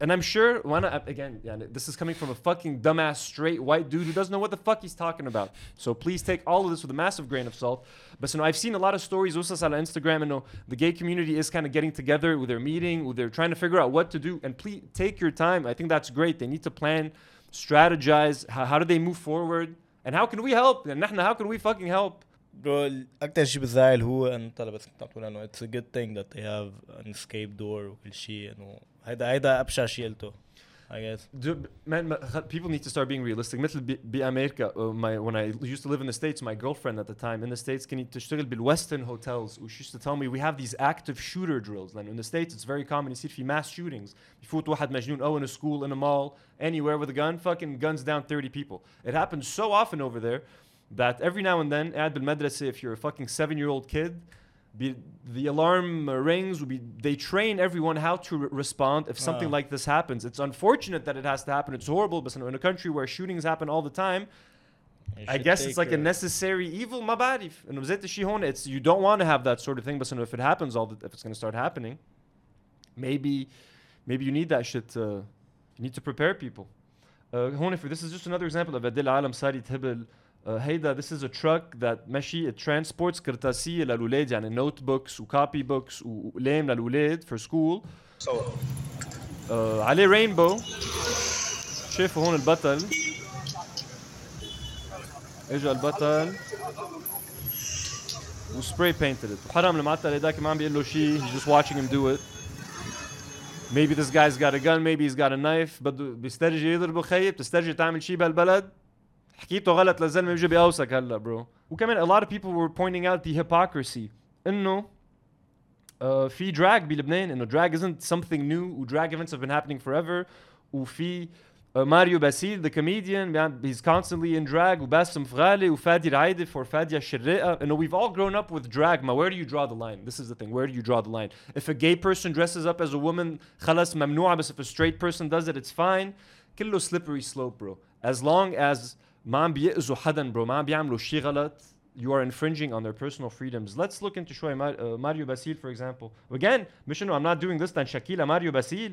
and I'm sure, وانا, again, yeah, this is coming from a fucking dumbass straight white dude who doesn't know what the fuck he's talking about. So please take all of this with a massive grain of salt. But you know, I've seen a lot of stories also on Instagram, and you know, the gay community is kind of getting together with their meeting, with they're trying to figure out what to do. And please take your time. I think that's great. They need to plan, strategize. How, how do they move forward? And how can we help? And نحن, how can we fucking help? برو اكثر شيء بزعل هو انه طلع بس كنت عم تقول انه اتس ا جود ثينج ذات they have an escape door وكل شيء انه هيدا هيدا ابشع شيء قلته I guess Do, man, ma- خ- people need to start being realistic. مثل ب- بأمريكا, uh, my, when I used to live in the States, my girlfriend at the time in the States كانت تشتغل بالwestern hotels و she used to tell me we have these active shooter drills. لأنه in the States it's very common يصير في mass shootings. يفوت واحد مجنون oh in a school, in a mall, anywhere with a gun, fucking guns down 30 people. It happens so often over there that every now and then قاعد بالمدرسة if you're a fucking seven year old kid be, the alarm rings be, they train everyone how to re- respond if something uh. like this happens it's unfortunate that it has to happen it's horrible but in a country where shootings happen all the time I guess it's like a, a necessary evil. And it's you don't want to have that sort of thing, but if it happens all the, if it's gonna start happening, maybe maybe you need that shit you need to prepare people. Uh, this is just another example of Adil Alam Sari Tibil. هيدا this is a truck that ماشي it transports كرتاسية للولاد يعني notebooks و copy books وأقلام للولاد for school. uh, عليه رينبو شايفوا هون البطل اجا البطل وسبراي painted it وحرام المعطل هيداك ما عم بيقول له شيء he's just watching him do it maybe this guy's got a gun maybe he's got a knife بده بيسترجي يضربه خيي بتسترجي تعمل شيء بهالبلد حكيته غلط للزلمه بيجي بيقوسك هلا برو وكمان a lot of people were pointing out the hypocrisy انه uh, في drag بلبنان انه drag isn't something new و drag events have been happening forever وفي uh, ماريو باسيل the comedian بيعم- he's constantly in drag وباسم فغالي وفادي العايدف or فادية الشرقة انه we've all grown up with drag ما where do you draw the line this is the thing where do you draw the line if a gay person dresses up as a woman خلص ممنوعة بس if a straight person does it it's fine كله slippery slope bro as long as ما عم بيأذوا حدا برو ما عم بيعملوا شيء غلط. You are infringing on their personal freedoms. Let's look into شوي Mario Bassil, for example. Again, مش انه I'm not doing this than Shakila Mario Bassil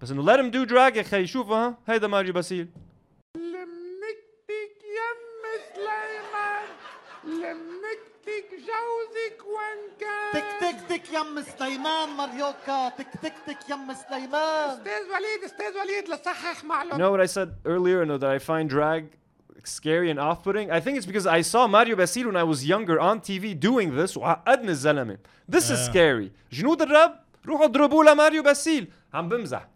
بس انه let him do drag يا خي شوف ها هيدا ماريو باسيل. لمكتك يم سليمان لمكتك جوزك وان كان؟ تك تك تك يم سليمان ماريوكا تك تك تك يم سليمان استاذ وليد استاذ وليد لصحح معلومة You know what I said earlier you know, that I find drag scary and off-putting. I think it's because I saw Mario Bassil when I was younger on TV doing this This is scary.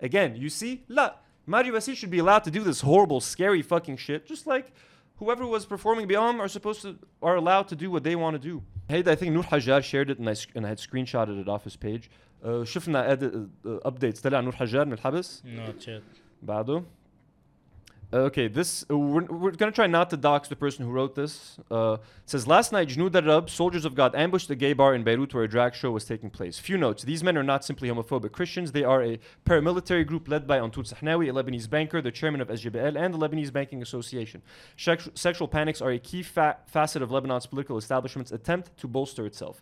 Again, you see? La Mario Bassil should be allowed to do this horrible, scary fucking shit, just like whoever was performing beyond are supposed to are allowed to do what they want to do. Hey, I think Nour Hajjar shared it and I and I had screenshotted it off his page. Uh, شفنا edit, uh, updates طلع نور حجار من الحبس. Not yet. بعده Okay, this uh, we're, we're gonna try not to dox the person who wrote this. Uh, says last night, Jnud Darab, soldiers of God ambushed a gay bar in Beirut where a drag show was taking place. Few notes: these men are not simply homophobic Christians; they are a paramilitary group led by Antoun Sehnaoui, a Lebanese banker, the chairman of SGBL, and the Lebanese Banking Association. Sex- sexual panics are a key fa- facet of Lebanon's political establishment's attempt to bolster itself.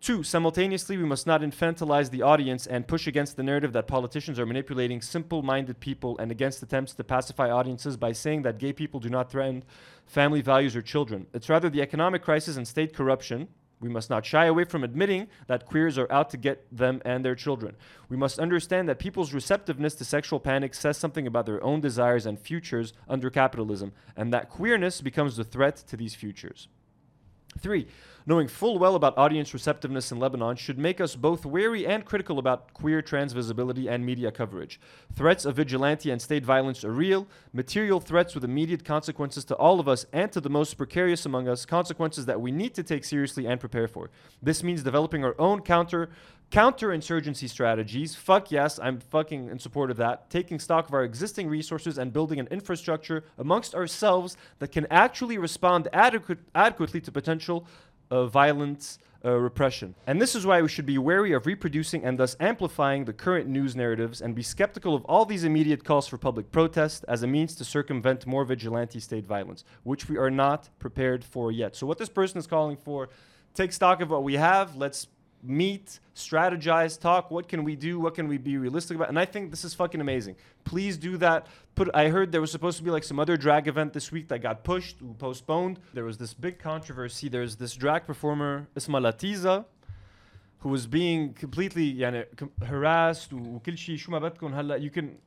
Two, simultaneously, we must not infantilize the audience and push against the narrative that politicians are manipulating simple minded people and against attempts to pacify audiences by saying that gay people do not threaten family values or children. It's rather the economic crisis and state corruption. We must not shy away from admitting that queers are out to get them and their children. We must understand that people's receptiveness to sexual panic says something about their own desires and futures under capitalism, and that queerness becomes the threat to these futures. Three, knowing full well about audience receptiveness in Lebanon should make us both wary and critical about queer trans visibility and media coverage. Threats of vigilante and state violence are real, material threats with immediate consequences to all of us and to the most precarious among us, consequences that we need to take seriously and prepare for. This means developing our own counter counterinsurgency strategies. Fuck yes, I'm fucking in support of that. Taking stock of our existing resources and building an infrastructure amongst ourselves that can actually respond adequate, adequately to potential uh, violent uh, repression. And this is why we should be wary of reproducing and thus amplifying the current news narratives and be skeptical of all these immediate calls for public protest as a means to circumvent more vigilante state violence, which we are not prepared for yet. So, what this person is calling for take stock of what we have, let's meet, strategize, talk. What can we do? What can we be realistic about? And I think this is fucking amazing. Please do that. Put. I heard there was supposed to be like some other drag event this week that got pushed, or postponed. There was this big controversy. There's this drag performer Isma Latiza, who was being completely يعني, com- harassed وكل شيء شو ما بدكم هلا. You can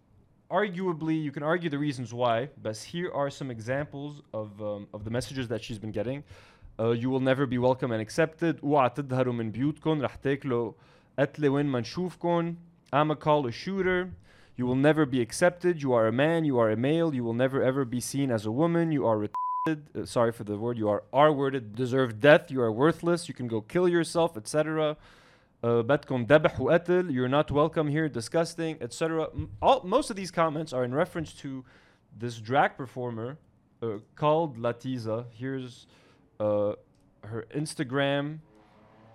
arguably you can argue the reasons why, but here are some examples of um, of the messages that she's been getting. Uh, you will never be welcome and accepted. اوعى تظهروا من بيوتكم رح تاكلوا قتلة وين ما نشوفكم. I'm a call a shooter. You will never be accepted. You are a man. You are a male. You will never ever be seen as a woman. You are retarded. Uh, sorry for the word. You are R-worded. Deserve death. You are worthless. You can go kill yourself, etc. Uh, بدكم ذبح وقتل. You're not welcome here. Disgusting, etc. M- All most of these comments are in reference to this drag performer uh, called Latiza. Here's uh, her Instagram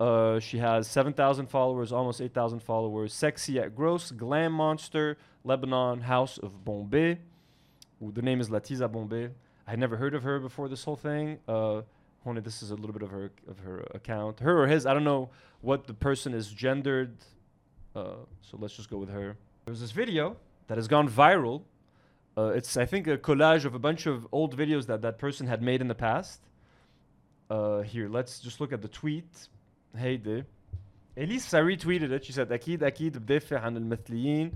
Uh, she has 7,000 followers, almost 8,000 followers. Sexy at Gross, Glam Monster, Lebanon, House of Bombay. The name is Latiza Bombay. I had never heard of her before this whole thing. Uh, this is a little bit of her of her account, her or his. I don't know what the person is gendered. Uh, so let's just go with her. There's this video that has gone viral. Uh, it's I think a collage of a bunch of old videos that that person had made in the past. Uh, here, let's just look at the tweet. هيدي اليسا retweeted it. She said أكيد أكيد بدافع عن المثليين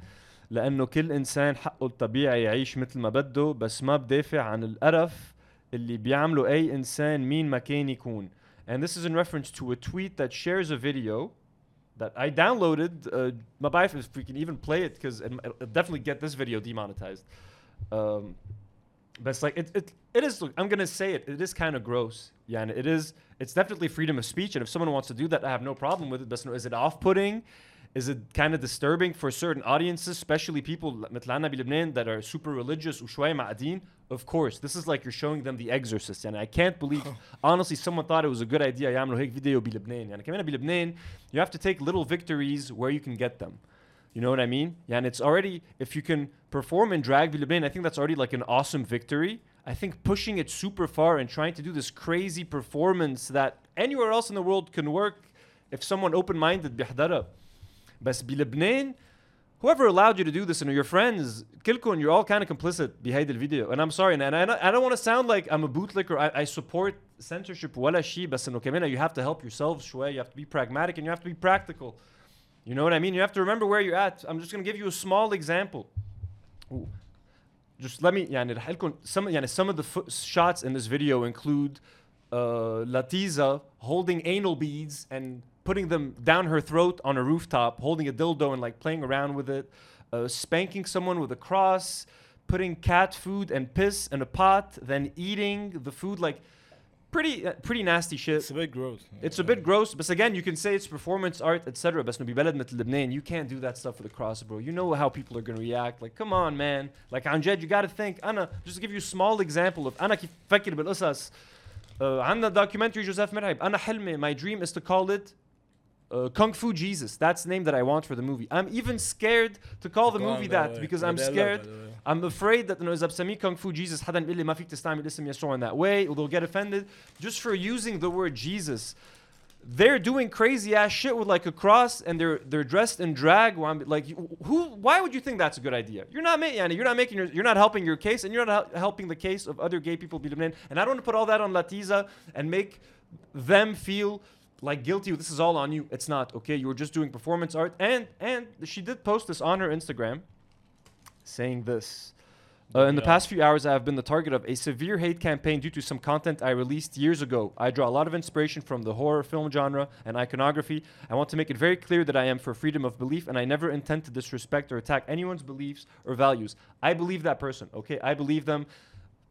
لأنه كل إنسان حقه الطبيعي يعيش مثل ما بده بس ما بدافع عن القرف اللي بيعمله أي إنسان مين ما كان يكون. And this is in reference to a tweet that shares a video that I downloaded. Uh, my wife, if we can even play it, because it, it'll definitely get this video demonetized. Um, but it's like it, it, it is. Look, I'm gonna say it. It is kind of gross. Yeah, and it is. It's definitely freedom of speech, and if someone wants to do that, I have no problem with it. But is it off-putting? Is it kind of disturbing for certain audiences, especially people مثلنا بلبنان that are super religious وشوية معقدين? Of course, this is like you're showing them The Exorcist, and I can't believe, honestly, someone thought it was a good idea يعملوا هيك فيديو بلبنان. يعني كمان بلبنان, you have to take little victories where you can get them. You know what I mean? Yeah, and it's already if you can perform in drag Lebanon, I think that's already like an awesome victory. I think pushing it super far and trying to do this crazy performance that anywhere else in the world can work if someone open-minded بيحضرها. بس بلبنان whoever allowed you to do this and your friends كلكم you're all kind of complicit behind the video and I'm sorry and I, I don't want to sound like I'm a bootlicker I, I support censorship ولا شيء بس انه كمان you have to help yourselves شوية you have to be pragmatic and you have to be practical you know what I mean? You have to remember where you're at. I'm just going to give you a small example. Ooh. Just let me, يعني رح لكم some, يعني some of the fo- shots in this video include uh, Latiza holding anal beads and putting them down her throat on a rooftop, holding a dildo and like playing around with it, uh, spanking someone with a cross, putting cat food and piss in a pot, then eating the food like pretty uh, pretty nasty shit. It's a bit gross. It's a bit gross, but again, you can say it's performance art, etc. بس انه ببلد مثل لبنان, you can't do that stuff with a cross, bro. You know how people are gonna react. Like, come on, man. Like, عن جد, you gotta think. أنا just to give you a small example of أنا كيف بفكر بالقصص. Uh, عندنا documentary جوزيف مرعب. أنا حلمي, my dream is to call it uh, Kung Fu Jesus. That's the name that I want for the movie. I'm even scared to call the Go on, movie by the that way. because By I'm the way, scared. by the way. I'm afraid that انه اذا بسميه Kung Fu Jesus حدا بيقول لي ما فيك تستعمل اسم يسوع in that way or they'll get offended just for using the word Jesus. They're doing crazy ass shit with like a cross and they're they're dressed in drag. وعم- Like who? Why would you think that's a good idea? You're not making. You're not making. Your, you're not helping your case, and you're not hel- helping the case of other gay people. in Lebanon. And I don't want to put all that on Latiza and make them feel like guilty. This is all on you. It's not okay. You were just doing performance art, and and she did post this on her Instagram, saying this. Uh, in the past few hours, I have been the target of a severe hate campaign due to some content I released years ago. I draw a lot of inspiration from the horror film genre and iconography. I want to make it very clear that I am for freedom of belief and I never intend to disrespect or attack anyone's beliefs or values. I believe that person, okay? I believe them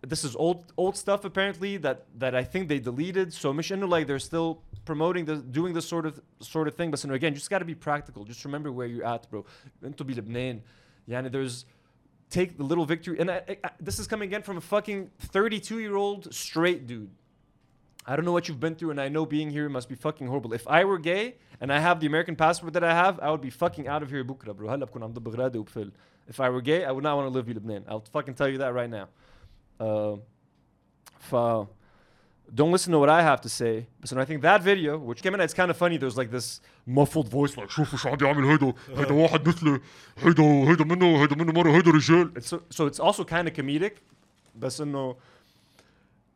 This is old old stuff apparently that that I think they deleted. So مش إنه like they're still promoting the doing this sort of sort of thing. But again, you just got to be practical. Just remember where you're at, bro. انتوا بلبنان. يعني there's take the little victory. And I, I, I- this is coming again from a fucking 32 year old straight dude. I don't know what you've been through, and I know being here must be fucking horrible. If I were gay and I have the American passport that I have, I would be fucking out of here بكره bro. هلا بكون عم ضب غرادة وبفل. If I were gay, I would not want to live in Lebanon. I'll fucking tell you that right now. Uh, ف don't listen to what I have to say. But I think that video, which came in, it's kind of funny. There's like this muffled voice, like شوفوا شو عم بيعمل هيدا هيدا واحد مثلي هيدا هيدا منه هيدا منه مرة هيدا رجال. It's so, so it's also kind of comedic. بس انه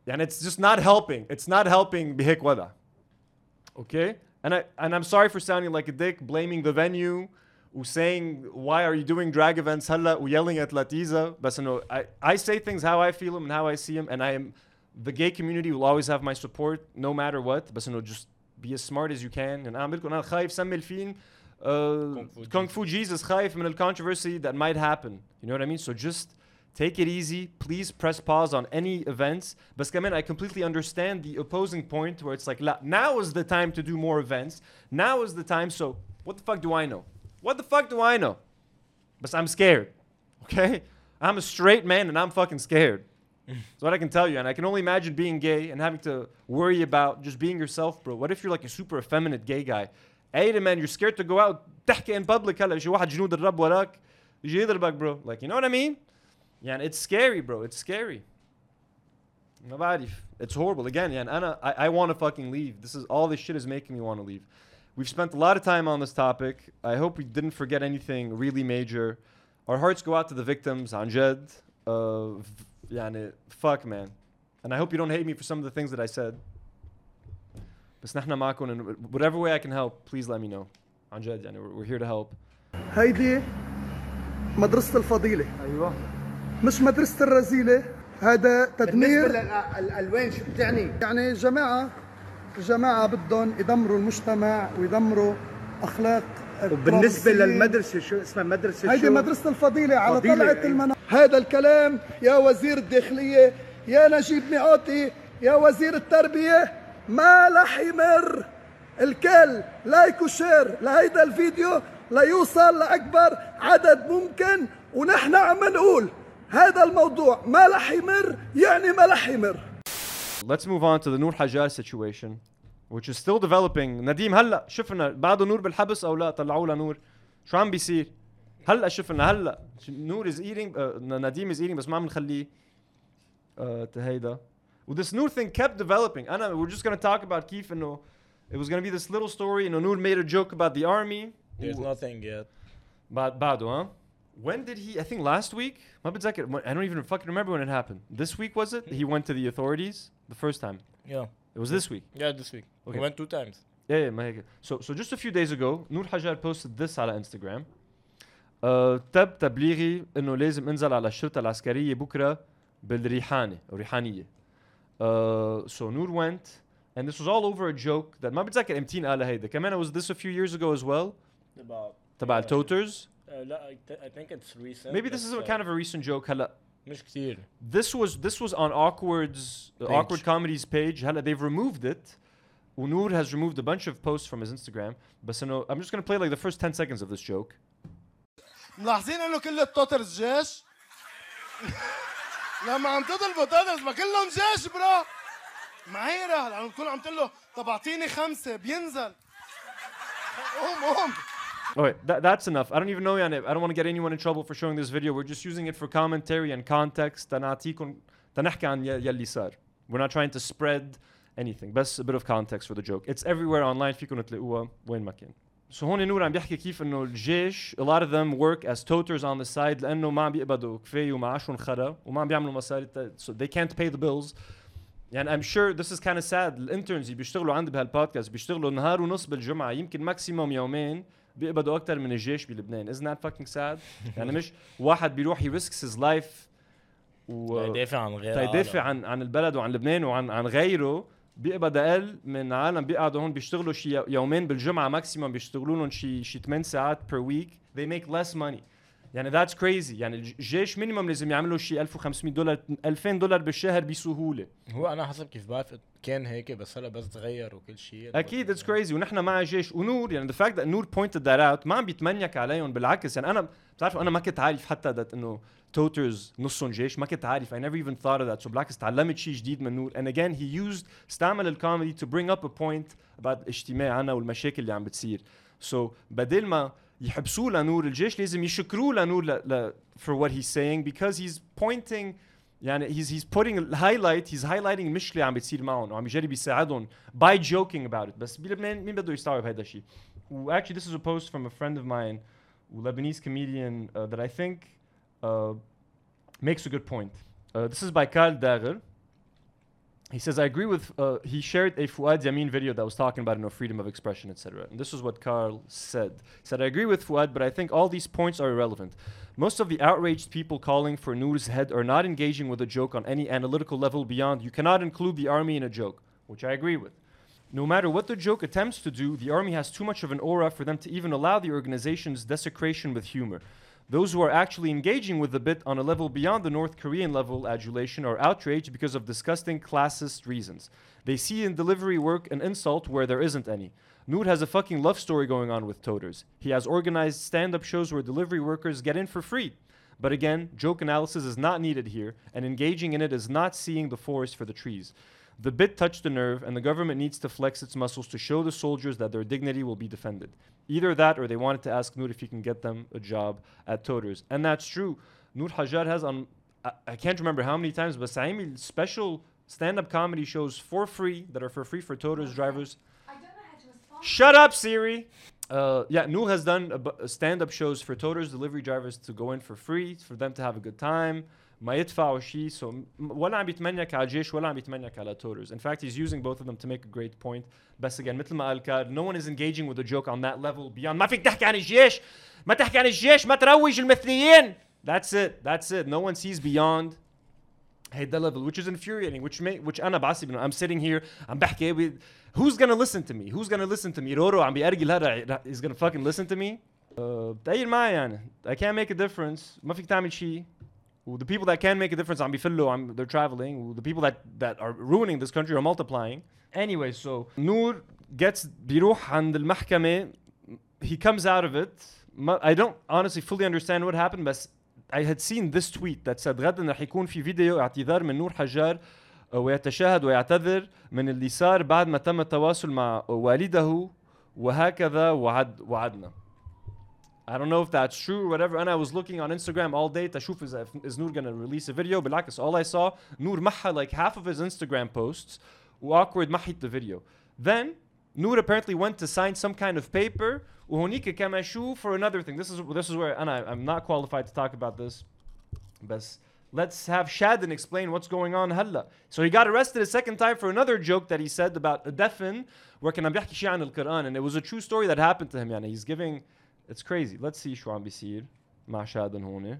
يعني it's just not helping. It's not helping بهيك وضع. Okay? And I and I'm sorry for sounding like a dick, blaming the venue, or saying why are you doing drag events هلا yelling at Latiza. But no, I, I say things how I feel them and how I see them, and I am the gay community will always have my support no matter what. But no, just be as smart as you can. And I'm أنا خايف سمي الفيلم uh, Kung Fu Jesus خايف من the controversy that might happen. You know what I mean? So just take it easy. Please press pause on any events. But كمان I completely understand the opposing point where it's like "La, now is the time to do more events. Now is the time. So what the fuck do I know? What the fuck do I know? But I'm scared. Okay? I'm a straight man and I'm fucking scared. That's what I can tell you. And I can only imagine being gay and having to worry about just being yourself, bro. What if you're like a super effeminate gay guy? Hey, man, you're scared to go out تحكي in public هلا شي واحد جنود الرب وراك يجي يضربك, bro. Like, you know what I mean? Yeah, it's scary, bro. It's scary. ما بعرف. It's horrible. Again, yeah, Anna, I, I want to fucking leave. This is all this shit is making me want to leave. We've spent a lot of time on this topic. I hope we didn't forget anything really major. Our hearts go out to the victims, عن جد. Uh, v- يعني, fuck, man. And I hope you don't hate me for some of the things that I said. بس نحن معكم and whatever way I can help, please let me know. عن جد يعني, we're, we're here to help. هيدي مدرسة الفضيلة أيوة مش مدرسة الرذيلة هذا تدمير بالنسبة للألوان شو بتعني؟ يعني جماعة جماعة بدهم يدمروا المجتمع ويدمروا أخلاق وبالنسبة الترابلسيين. للمدرسة شو اسمها مدرسة هيدي شو؟ مدرسة الفضيلة على فضيلة، طلعة أيوة. المنار هذا الكلام يا وزير الداخلية يا نجيب مئاتي يا وزير التربية ما رح يمر الكل لايك وشير لهيدا الفيديو ليوصل لأكبر عدد ممكن ونحن عم نقول هذا الموضوع ما رح يمر يعني ما رح يمر Let's move on to the Nour Hajjar situation, which is still developing. Nadim هلا شفنا بعده نور بالحبس او لا طلعوا له نور شو عم بيصير؟ هلا شفنا هلا نور eating uh, نديم از eating بس ما عم نخليه uh, هيدا. Well, this Nour thing kept developing. And we're just going to talk about كيف إنه it was going to be this little story. You know, made a joke about the army. There's nothing yet. But bad, huh? when did he? I think last week. I don't even fucking remember when it happened. This week was it? He went to the authorities the first time. Yeah. It was this week. Yeah, this week. Okay. He went two times. Yeah, yeah, So, so just a few days ago, Nour Hajjar posted this on Instagram. تب تبليغي انه لازم انزل على الشرطه العسكريه بكره بالريحانه او ريحانيه. so Nour went and this was all over a joke that ما بتذكر امتين قالها هيدا كمان it was this a few years ago as well. تبع تبع التوترز Uh, لا, I, th- I think it's recent. Maybe this is a but, kind of a recent joke هلا. مش كتير. This was this was on Awkward's uh, Page. Awkward Comedy's page. هلا they've removed it. Unur has removed a bunch of posts from his Instagram. بس انه I'm just gonna play like the first 10 seconds of this joke. ملاحظين انه كل التوترز جيش لما عم تطلبوا توترز ما كلهم جيش برو معيرة لما تكون عم تقول له طب اعطيني خمسة بينزل قوم قوم Oh wait, that, that's enough. I don't even know يعني I don't want to get anyone in trouble for showing this video. We're just using it for commentary and context. تنعطيكم تنحكي عن ي- يلي صار. We're not trying to spread anything. بس a bit of context for the joke. It's everywhere online فيكم تلاقوها وين ما كان. So هون نور عم بيحكي كيف انه الجيش a lot of them work as toters on the side لانه ما عم بيقبضوا كفايه ومعاشهم خرا وما عم بيعملوا مصاري تا- so they can't pay the bills يعني I'm sure this is kind of sad الانترنز اللي بيشتغلوا عندي بهالبودكاست بيشتغلوا نهار ونص بالجمعه يمكن ماكسيموم يومين بيقبضوا أكثر من الجيش بلبنان. Isn't that fucking sad? يعني مش واحد بيروح risks his life و عن غير تيدافع عالم. عن عن البلد وعن لبنان وعن عن غيره. بيقبض أقل من عالم. بيقعدوا هون بيشتغلوا شي يومين بالجمعة ماكسيموم بيشتغلوا لهم شي شي 8 ساعات per week. They make less money. يعني that's crazy. يعني الج- الجيش مينيموم لازم يعملوا شي 1500 دولار 2000 دولار بالشهر بسهولة. هو أنا حسب كيف بعرف كان هيك بس هلا بس تغير وكل شيء. أكيد اتس كريزي ونحن مع جيش. ونور يعني fact that نور pointed that out ما عم بيتمنيك عليهم بالعكس. يعني أنا بتعرفوا أنا ما كنت عارف حتى that إنه توترز نصهم جيش ما كنت عارف. I never even thought of that. So بالعكس تعلمت شيء جديد من نور. And again he used استعمل الكوميدي to bring up a point about الاجتماع عنا والمشاكل اللي عم بتصير. So بدل ما يحبسوه لنور الجيش لازم يشكروه لنور ل, ل, for what he's saying because he's pointing يعني he's he's putting a highlight he's highlighting المشكله عم بتصير معهم وعم يجرب يساعدهم by joking about it بس بلبنان مين بده يستوعب هذا الشيء و actually this is a post from a friend of mine a Lebanese comedian uh, that I think uh, makes a good point uh, this is by Karl Dager he says, I agree with, uh, he shared a Fuad Yamin video that was talking about you know, freedom of expression, etc. And this is what Carl said. He said, I agree with Fuad, but I think all these points are irrelevant. Most of the outraged people calling for Nour's head are not engaging with a joke on any analytical level beyond you cannot include the army in a joke, which I agree with. No matter what the joke attempts to do, the army has too much of an aura for them to even allow the organization's desecration with humor. Those who are actually engaging with the bit on a level beyond the North Korean level adulation are outraged because of disgusting classist reasons. They see in delivery work an insult where there isn't any. Nude has a fucking love story going on with toters. He has organized stand up shows where delivery workers get in for free. But again, joke analysis is not needed here, and engaging in it is not seeing the forest for the trees. The bit touched a nerve, and the government needs to flex its muscles to show the soldiers that their dignity will be defended. Either that, or they wanted to ask Nour if he can get them a job at Toters. And that's true. Nour Hajjar has on, I, I can't remember how many times, but Saimi special stand up comedy shows for free that are for free for Toters drivers. Shut up, Siri. Uh, yeah, Nour has done a bu- stand-up shows for toters, delivery drivers to go in for free, for them to have a good time. ما يدفعوا شيء so م- ولا عم بيتمنيك على الجيش ولا عم بيتمنيك على toters. In fact, he's using both of them to make a great point. بس again مثل ما قال كار, no one is engaging with the joke on that level beyond ما فيك تحكي عن الجيش ما تحكي عن الجيش ما تروج المثليين. That's it. That's it. No one sees beyond هيدا level which is infuriating which may which انا بعصب انه I'm sitting here عم بحكي with, who's gonna listen to me who's gonna listen to me رورو عم بيأرجل هذا is gonna fucking listen to me uh, تغير معي يعني I can't make a difference ما فيك تعمل شيء و the people that can make a difference, I'm I'm, they're traveling. The people that, that are ruining this country are multiplying. Anyway, so Nour gets بيروح عند المحكمة. He comes out of it. I don't honestly fully understand what happened, but I had seen this tweet that said غدا رح يكون في فيديو اعتذار من نور حجار ويتشاهد ويعتذر من اللي صار بعد ما تم التواصل مع والده وهكذا وعد وعدنا. I don't know if that's true or whatever. And I was looking on Instagram all day. Tashuf is, is Nour gonna release a video? But all I saw, Nour Maha, like half of his Instagram posts, awkward Mahit the video. Then Nour apparently went to sign some kind of paper. for another thing. This is this is where and I, I'm not qualified to talk about this. But let's have Shadin explain what's going on Hala. So he got arrested a second time for another joke that he said about a defin working on عم Quran. and it was a true story that happened to him. يعني he's giving it's crazy. Let's see شو عم بيصير مع شادن هون.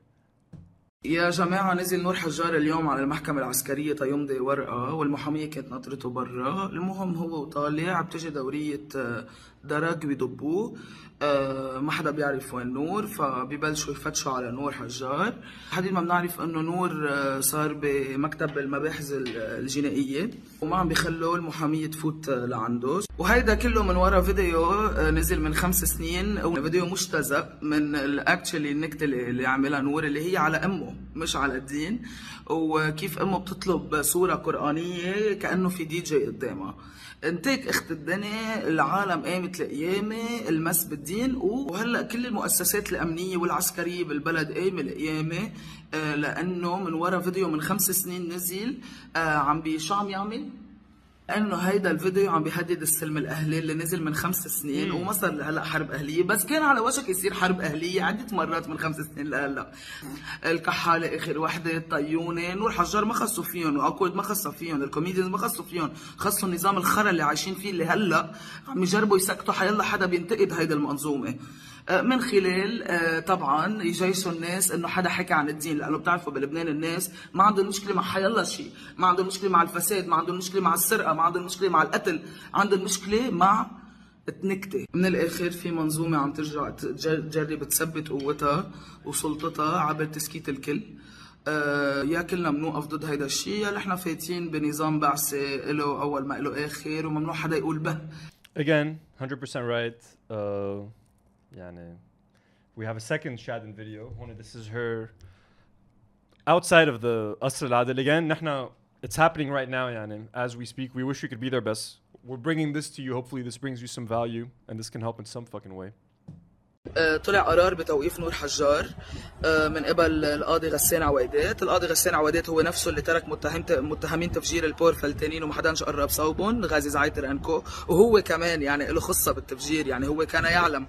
يا جماعة نزل نور حجار اليوم على المحكمة العسكرية تيمضي ورقة والمحامية كانت ناطرته برا المهم هو وطالع بتجي دورية آه، درج بيضبوه آه، ما حدا بيعرف وين نور فبيبلشوا يفتشوا على نور حجار. حديد ما بنعرف إنه نور آه، صار بمكتب المباحث ال- الجنائية وما عم بيخلوا المحامية تفوت آه، لعنده. وهيدا كله من ورا فيديو آه، نزل من خمس سنين فيديو مجتزأ من الاكشلي النكتة اللي عملها نور اللي هي على أمه مش على الدين. وكيف أمه بتطلب صورة قرآنية كأنه في دي جي قدامها. انتيك اخت الدنيا العالم قامت القيامة المس بالدين وهلأ كل المؤسسات الأمنية والعسكرية بالبلد قايمة القيامة آه، لأنه من ورا فيديو من خمس سنين نزل آه، عم بي شو عم يعمل؟ انه هيدا الفيديو عم بيهدد السلم الأهلي اللي نزل من خمس سنين مم. وما صار هلا حرب أهلية. بس كان على وشك يصير حرب أهلية عدة مرات من خمس سنين لهلأ. الكحالة آخر وحدة الطيونة نور حجار ما خصوا فيهم واكورد ما خصوا فيهم الكوميديانز ما خصوا فيهم خصوا النظام الخرا اللي عايشين فيه اللي هلأ عم يجربوا يسكتوا حيلا حدا بينتقد هيدا المنظومة. من خلال آه، طبعا يجيشوا الناس إنه حدا حكى عن الدين لأنه بتعرفوا بلبنان الناس ما عندهم مشكلة مع حيلا شيء ما عندهم مشكلة مع الفساد ما عندهم مشكلة مع السرقة ما عندهم مشكلة مع القتل عندهم مشكلة مع النكته من الآخر في منظومة عم ترجع تج- تجرب تثبت قوتها وسلطتها عبر تسكيت الكل. آه يا كلنا بنوقف ضد هيدا الشيء يا نحن فايتين بنظام بعثة له أول ما له آخر وممنوع حدا يقول به. Again, 100% right. Uh, يعني we have a second Shadden video. One, this is her outside of the Asr al-Adil. Again, نحن it's happening right now يعني as we speak. We wish we could be there best. We're bringing this to you. Hopefully this brings you some value and this can help in some fucking way. آه، طلع قرار بتوقيف نور حجار آه، من قبل القاضي غسان عويدات القاضي غسان عويدات هو نفسه اللي ترك متهم متهمين تفجير البور فلتانين وما حداش قرب صوبهم غازي زعيتر انكو وهو كمان يعني له خصه بالتفجير يعني هو كان يعلم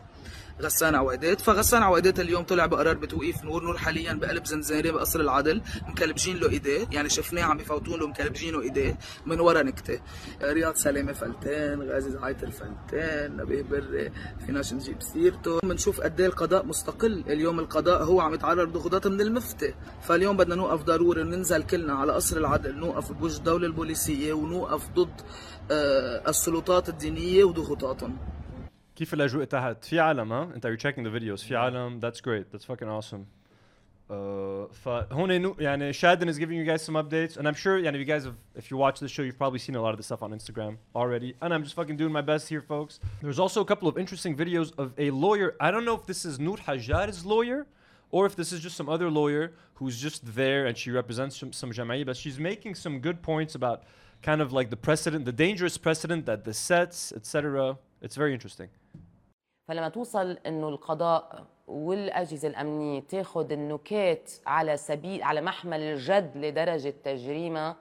غسان عويدات فغسان عويدات اليوم طلع بقرار بتوقيف نور. نور حاليا بقلب زنزانة بقصر العدل. مكلبجين له إيديه. يعني شفناه عم بفوتون له مكلبجين له ايديه من ورا نكتة. رياض سلامة فلتان غازي زعيتر فلتان نبيه بري فيناش نجيب سيرته. بنشوف قد إيه القضاء مستقل. اليوم القضاء هو عم يتعرض لضغوطات من المفتي فاليوم بدنا نوقف ضروري وننزل كلنا على قصر العدل. نوقف بوجه الدولة البوليسية ونوقف ضد آه، السلطات الدينية وضغوطاتهم. كيف الاجواء تحت في عالم ها انت يو تشيكينج ذا فيديوز في عالم ذاتس جريت ذاتس فاكين اوسم فهون نو يعني Shadden is giving you guys some updates. And I'm sure يعني you guys have, if you watch this show you've probably seen a lot of this stuff on Instagram already. And I'm just fucking doing my best here folks. There's also a couple of interesting videos of a lawyer. I don't know if this is Nour Hajjar's lawyer or if this is just some other lawyer who's just there and she represents some, some Jama'i but she's making some good points about kind of like the precedent, the dangerous precedent that this sets, etc. It's very interesting. فلما توصل إنه القضاء والأجهزة الأمنية تاخذ النكات على سبيل على محمل الجد لدرجة تجريمها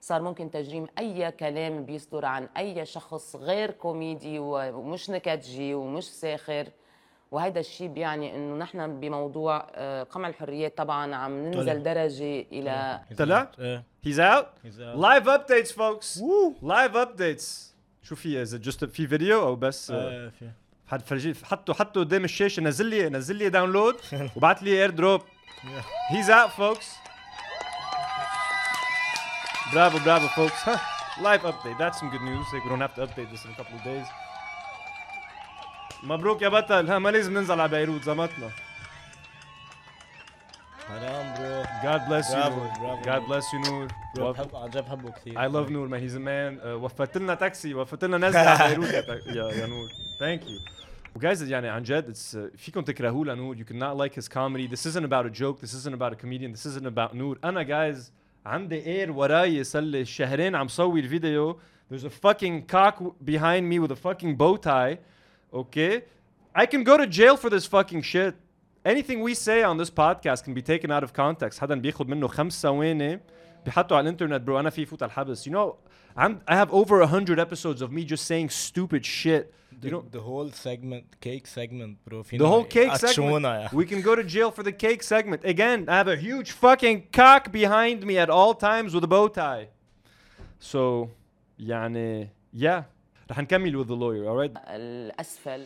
صار ممكن تجريم أي كلام بيصدر عن أي شخص غير كوميدي ومش نكتجي ومش ساخر وهذا الشيء بيعني إنه نحن بموضوع آه، قمع الحريات طبعا عم. ننزل درجة إلى طلع؟ He's out. Live updates, folks. Live updates. شو في just a في فيديو أو بس آه، في. حد فرجي حطه حطه قدام الشاشة نزل لي نزل لي داونلود وبعت لي اير دروب out, folks. Bravo, bravo, folks. Huh. Live update. That's some good news. Like we don't have to update this in a couple of days. مبروك يا بطل ها ما لازم ننزل على بيروت زمتنا Haram, bro. God bless bravo, you, Nour. Bravo, God bless you, Nour. bro I love Nour, man. He's a man. Uh, wafatilna taxi, wafatilna تاكسي، وفرت Nour. Thank you. Guys, يعني عن جد it's, uh, فيكم تكرهوه you cannot like his comedy this isn't about a joke this isn't about a comedian this isn't about نور انا guys عندي اير وراي صار لي شهرين عم سوي video. there's a fucking cock behind me with a fucking bow tie okay I can go to jail for this fucking shit anything we say on this podcast can be taken out of context حدا بياخد منه خمس ثواني بيحطوا على الانترنت برو انا في فوت على الحبس you know I'm, I have over a hundred episodes of me just saying stupid shit you The, know the whole segment cake segment برو the whole cake segment قتشونا يا we can go to jail for the cake segment again I have a huge fucking cock behind me at all times with a bow tie so يعني yeah رح نكمل with the lawyer alright الاسفل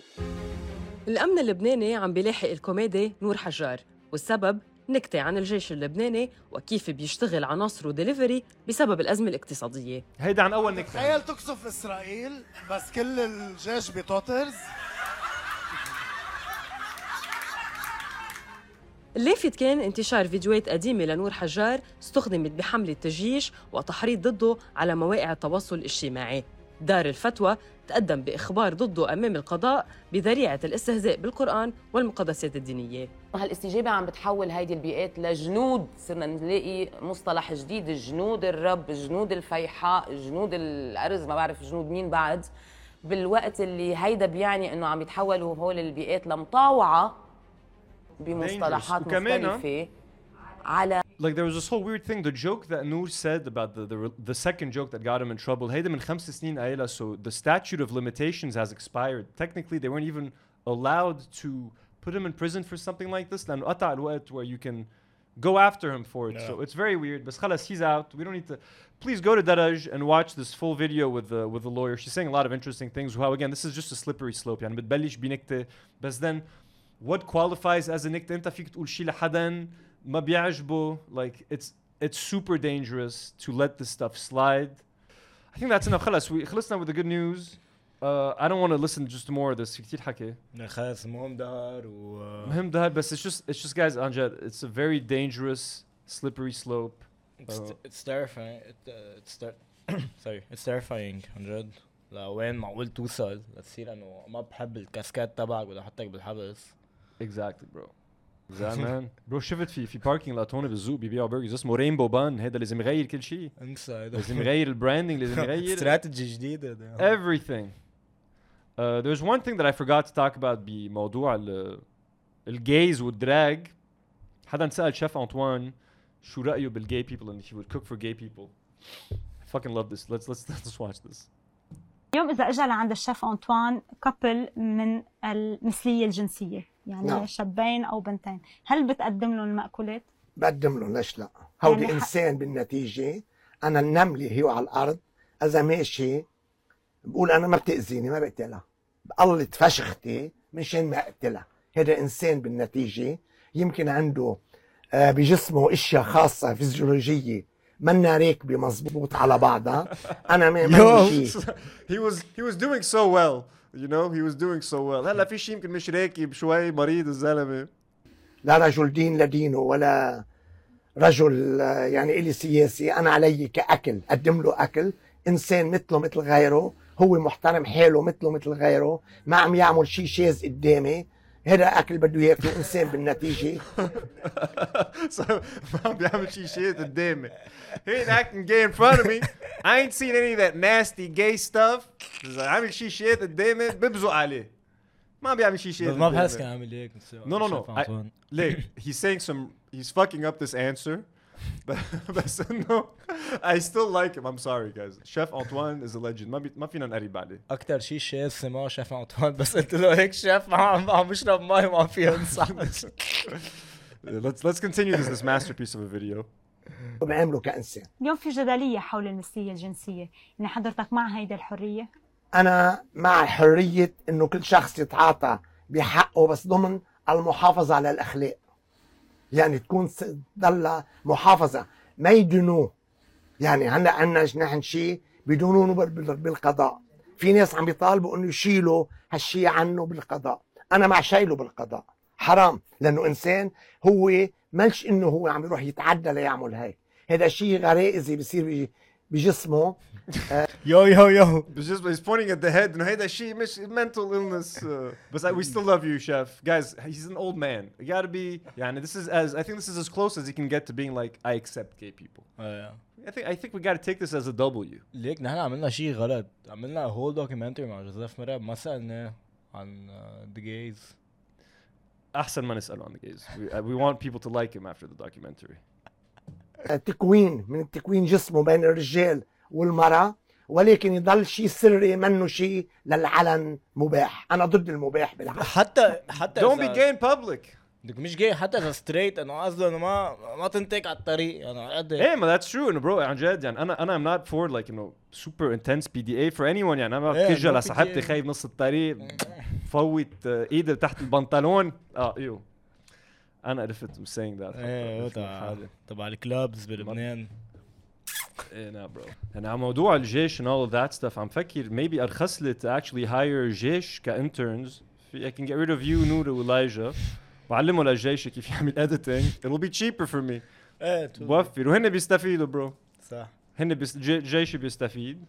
الأمن اللبناني عم بيلاحق الكوميدي نور حجار والسبب نكتة عن الجيش اللبناني وكيف بيشتغل عناصره ديليفري بسبب الأزمة الاقتصادية. هيدا عن أول نكتة. تخيل تقصف إسرائيل بس كل الجيش بتوترز. اللافت كان انتشار فيديوهات قديمة لنور حجار استخدمت بحملة تجيش وتحريض ضده على مواقع التواصل الاجتماعي. دار الفتوى تقدم بإخبار ضده أمام القضاء بذريعة الاستهزاء بالقرآن والمقدسات الدينية. هالاستجابة عم بتحول هيدي البيئات لجنود صرنا نلاقي مصطلح جديد جنود الرب جنود الفيحاء جنود الأرز ما بعرف جنود مين بعد. بالوقت اللي هيدا بيعني إنه عم يتحولوا هول البيئات لمطاوعة بمصطلحات وكمان- مختلفة على like there was this whole weird thing. The joke that Nour said about the, the the, second joke that got him in trouble. Hey, them in aila. So the statute of limitations has expired. Technically, they weren't even allowed to put him in prison for something like this. Then where you can go after him for it. No. So it's very weird. But khalas, he's out. We don't need to. Please go to Daraj and watch this full video with the with the lawyer. She's saying a lot of interesting things. Wow, again, this is just a slippery slope. but بتبلش بنكتة بس then what qualifies as a نكتة أنت فيك ما بيعجبه like it's it's super dangerous to let this stuff slide I think that's enough خلص we خلصنا with the good news uh, I don't want to listen just to more of this في كتير حكي خلص المهم دهر و مهم ده بس it's just it's just guys عن جد it's a very dangerous slippery slope It's, uh, it's terrifying. It, uh, it's ter- sorry. It's terrifying عن جد. لوين معقول توصل لتصير انه ما بحب الكاسكات تبعك بدي احطك بالحبس. exactly bro Man bro شفت في في باركينج لات هون بالزوق بيبيعوا برجرز اسمه رينبو بان هذا لازم يغير كل شيء انسى. لازم يغير البراندنج لازم يغير استراتيجي جديدة ده. everything. Uh, there's one thing that I forgot to talk about بموضوع ال الجايز والدراج. حدا سأل شيف أنطوان شو رأيه بالgay people and if he would cook for gay people. I fucking love this. Let's let's let's watch this. اليوم إذا اجى لعند الشيف أنطوان كابل من المثليه الجنسية يعني نعم. شابين أو بنتين. هل بتقدم لهم المأكولات؟ بقدم له ليش لا؟ هودي يعني ح- إنسان بالنتيجة أنا النمله هي على الأرض إذا ماشي بقول أنا ما بتأذيني ما بقتلها. بقلط فشختي مشان ما أقتلها. هذا إنسان بالنتيجة يمكن عنده آه، بجسمه أشياء خاصة فيزيولوجية منا راكبه مزبوط على بعضها. أنا ما شيء. he was he was doing so well. You know, he was doing so well. هلا في شيء يمكن مش راكب شوي مريض الزلمة. لا رجل دين لدينه ولا رجل يعني إلي سياسي أنا علي كأكل أقدم له أكل إنسان مثله مثل غيره هو محترم حاله مثله مثل غيره ما عم يعمل شيء شاذ قدامي هذا اكل بده ياكله انسان بالنتيجه so ما عم بيعمل شي shit قدامي he ain't acting gay in front of me I ain't seen any of that nasty gay stuff إذا عامل شي shit قدامي ببزق عليه ما بيعمل شي shit بس ما بحس قدامي. كان عامل هيك No, no, no. شايف I, أنطوان. ليك he's saying some he's fucking up this answer بس انه I still like him. I'm sorry guys. Chef Antoine is a legend. ما بي, ما فينا نقرب عليه أكثر شيء شاذ سماه شيف انطوان بس قلت له هيك شيف عم عم بشرب مي وما فيها ينصح let's let's continue this this masterpiece of a video. وبعمله كانسان اليوم في جدلية حول المثلية الجنسية. إن حضرتك مع هيدا الحرية؟ أنا مع حرية إنه كل شخص يتعاطى بحقه بس ضمن المحافظة على الأخلاق. يعني تكون ضل محافظة. ما يدنوه يعني هلا عندنا نحن شيء بال- بالقضاء. في ناس عم يطالبوا إنه يشيلوا هالشيء عنه بالقضاء. أنا مع شايله بالقضاء. حرام. لأنه إنسان هو مالش إنه هو عم يروح يتعدى ليعمل هيك. هذا شيء غرائزي بصير بج- بجسمه. يو يو يو It's just he's pointing at the head انه هيدا شيء مش mental illness uh, but I, we still love you chef guys he's an old man you gotta be يعني this is as I think this is as close as he can get to being like I accept gay people I think I think we gotta take this as a W ليك نحن عملنا شيء غلط عملنا هول دوكيومنتري مع جوزيف مراب ما سالناه عن ذا جايز احسن ما نسأله عن the gays we, uh, we want people to like him after the documentary تكوين من تكوين جسمه بين الرجال والمرأة ولكن يضل شيء سري منه شيء للعلن مباح. أنا ضد المباح بالعكس. حتى حتى don't إذا- be gay in public. بدك مش جاي حتى إذا ستريت إنه قصده انه ما ما تنتك على الطريق أنا على قد إيه ما that's true إنه برو عن جد يعني أنا أنا I'm not for like إنه super intense PDA for anyone يعني أنا إيه, بتكجل لصاحبتي. خايف نص الطريق فوت آه، إيدي تحت البنطلون. آه ايو أنا عرفت I'm saying that. إيه تبع الكلابز بلبنان. إيه نا برو أنا على موضوع الجيش and all of that stuff. عم فكر maybe ارخص لي to actually hire جيش كانترنز I can get rid of you نور ولايجا وعلمه للجيش كيف يعمل editing. It'll be cheaper for me. إيه. بوفر وهن بيستفيدوا برو صح هن جيشي بيستفيد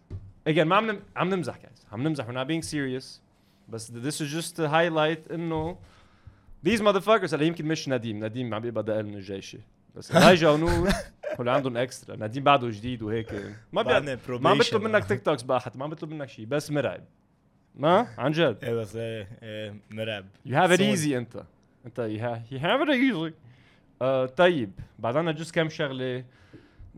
again ما عم نم... عم نمزح guys. عم نمزح we're not being serious. بس this is just to highlight انه these motherfuckers هلا يمكن مش نديم نديم عم بيبقى دقل من الجيشي بس لايجا ونور هول عندهم إكسترا. نديم بعده جديد وهيك. ما بي... ما عم. بيطلب منك تيك توكس بقى حتى ما عم بيطلب منك شيء بس مرعب. ما؟ عن جد. إيه بس إيه إيه مرعب. Have it Soon. easy أنت. أنت have it easy. uh, طيب بعد عنا جست كم شغلة.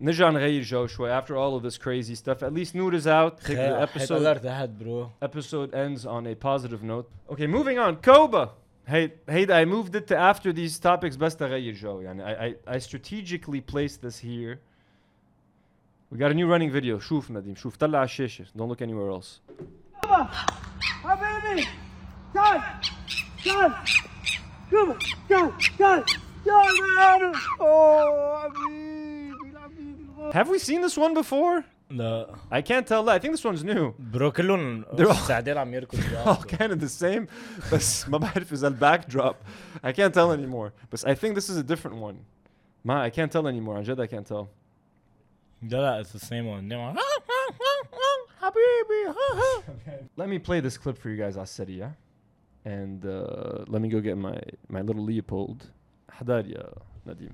نرجع نغير جو شوي. After all of this crazy stuff at least Noor is out. the episode episode ends on a positive note. Okay moving on. Koba. hey hey I moved it to after these topics بس تغير جو يعني I, I, I strategically placed this here we got a new running video شوف نديم شوف طلع على الشاشة don't look anywhere else حبيبي تعال تعال شوف تعال تعال تعال معانا اوه حبيبي الحبيبي have we seen this one before لا I can't tell that I think this one's new برو كلهم They're all- ساعدين عم يركضوا all kind of the same بس ما بعرف إذا الباك I can't tell anymore بس I think this is a different one ما I can't tell anymore عن جد I can't tell لا لا it's the same one نعم. حبيبي Let me play this clip for you guys على السريع and uh, let me go get my my little Leopold حضار يا نديم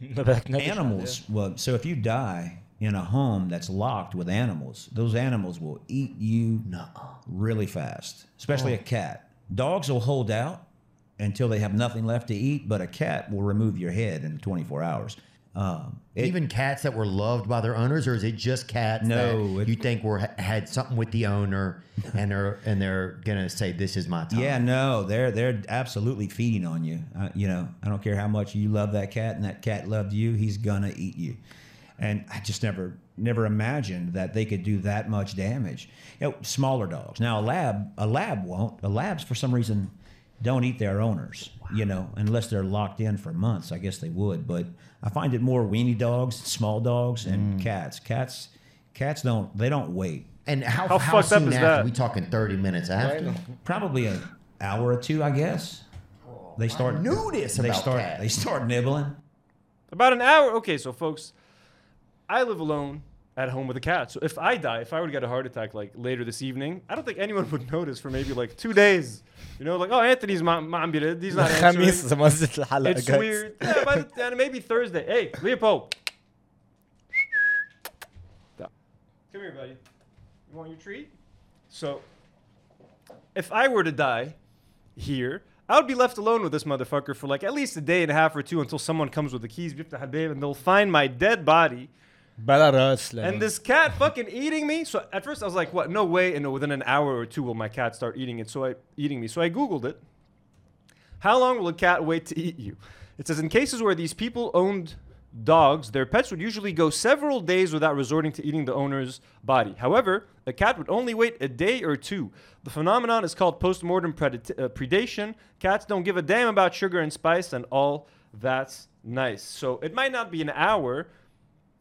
animals well so if you die in a home that's locked with animals those animals will eat you really fast especially Oh. a cat dogs will hold out until they have nothing left to eat but a cat will remove your head in 24 hours um, it- Even cats that were loved by their owners, or is it just cats No, that you think were had something with the owner, and they're and they're gonna say this is my time? Yeah, no, they're they're absolutely feeding on you. Uh, you know, I don't care how much you love that cat and that cat loved you, he's gonna eat you. And I just never never imagined that they could do that much damage. You know, smaller dogs. Now a lab a lab won't. The labs for some reason don't eat their owners. You know, unless they're locked in for months. I guess they would, but I find it more weenie dogs, small dogs, and mm. cats. Cats, cats don't. They don't wait. And how, how, soon after? We talking thirty minutes after? Probably an hour or two, I guess. They oh, start. knew this They about start. cats. They start nibbling. About an hour. Okay, so folks, I live alone at home with a cat. So if I die, if I were to get a heart attack like later this evening, I don't think anyone would notice for maybe like two days. You know, like oh Anthony's mom, He's not answering. it's weird. Yeah, by the, and maybe Thursday. Hey, Leopold. Come here, buddy. You want your treat? So, if I were to die here, I would be left alone with this motherfucker for like at least a day and a half or two until someone comes with the keys, and they'll find my dead body Belarus. And this cat fucking eating me. So at first I was like, what? No way. And within an hour or two will my cat start eating it. So I eating me. So I Googled it. How long will a cat wait to eat you? It says in cases where these people owned dogs, their pets would usually go several days without resorting to eating the owner's body. However, a cat would only wait a day or two. The phenomenon is called postmortem predati- uh, predation. Cats don't give a damn about sugar and spice and all that's nice. So it might not be an hour,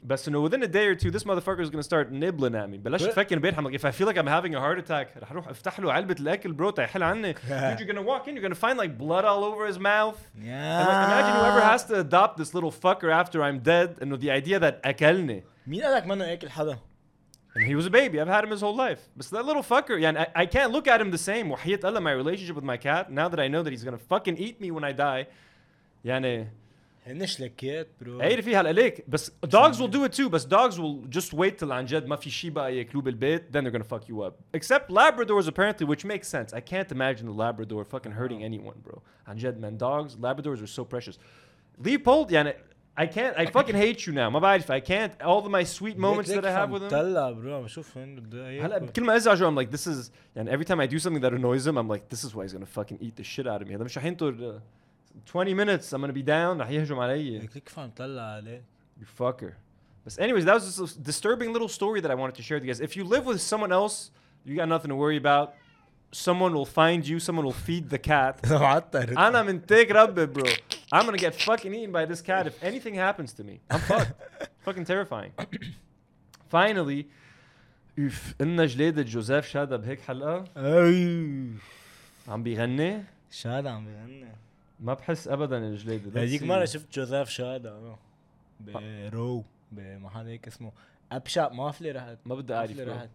بس انه within a day or two this motherfucker is gonna start nibbling at me بلاش But- تفكر امبارح I'm like if I feel like I'm having a heart attack رح اروح افتح له علبة الاكل برو تحل عني dude you're gonna walk in you're gonna find like blood all over his mouth and like imagine whoever has to adopt this little fucker after I'm dead انه the idea that اكلني مين قالك منه ياكل حدا؟ and he was a baby I've had him his whole life but that little fucker يعني I, I can't look at him the same وحياة الله my relationship with my cat now that I know that he's gonna fucking eat me when I die يعني هنش لكيات برو عيري فيها عليك بس dogs will do it too بس dogs will just wait till عن جد ما في شيء بقى ياكلوه بالبيت then they're gonna fuck you up except Labradors apparently which makes sense I can't imagine the Labrador fucking hurting anyone bro عن جد man dogs Labradors are so precious Leopold يعني I can't I fucking hate you now ما بعرف I can't all of my sweet moments that I have with him طلع برو عم بشوف وين بده هلا ياكل. كل ما ازعجه I'm like this is and every time I do something that annoys him I'm like this is why he's gonna fucking eat the shit out of me هذا مش رح ينطر uh, 20 minutes I'm gonna be down رح يهجم علي كيف عم طلع عليك you fucker. But anyways, that was just a disturbing little story that I wanted to share with you guys. If you live with someone else, you got nothing to worry about. Someone will find you. Someone will feed the cat. معطر أنا من تيك ربي bro. I'm gonna get fucking eaten by this cat if anything happens to me. I'm fucked. fucking terrifying. Finally, اوف إلنا جليدة جوزيف شادا بهيك حلقة اي عم بيغني شاد عم بيغني ما بحس ابدا الجليدة Let's هذيك. مرة شفت جوزيف شادا برو بمحل هيك اسمه أبشع ما في لي رحت ما بدي أعرف. رحت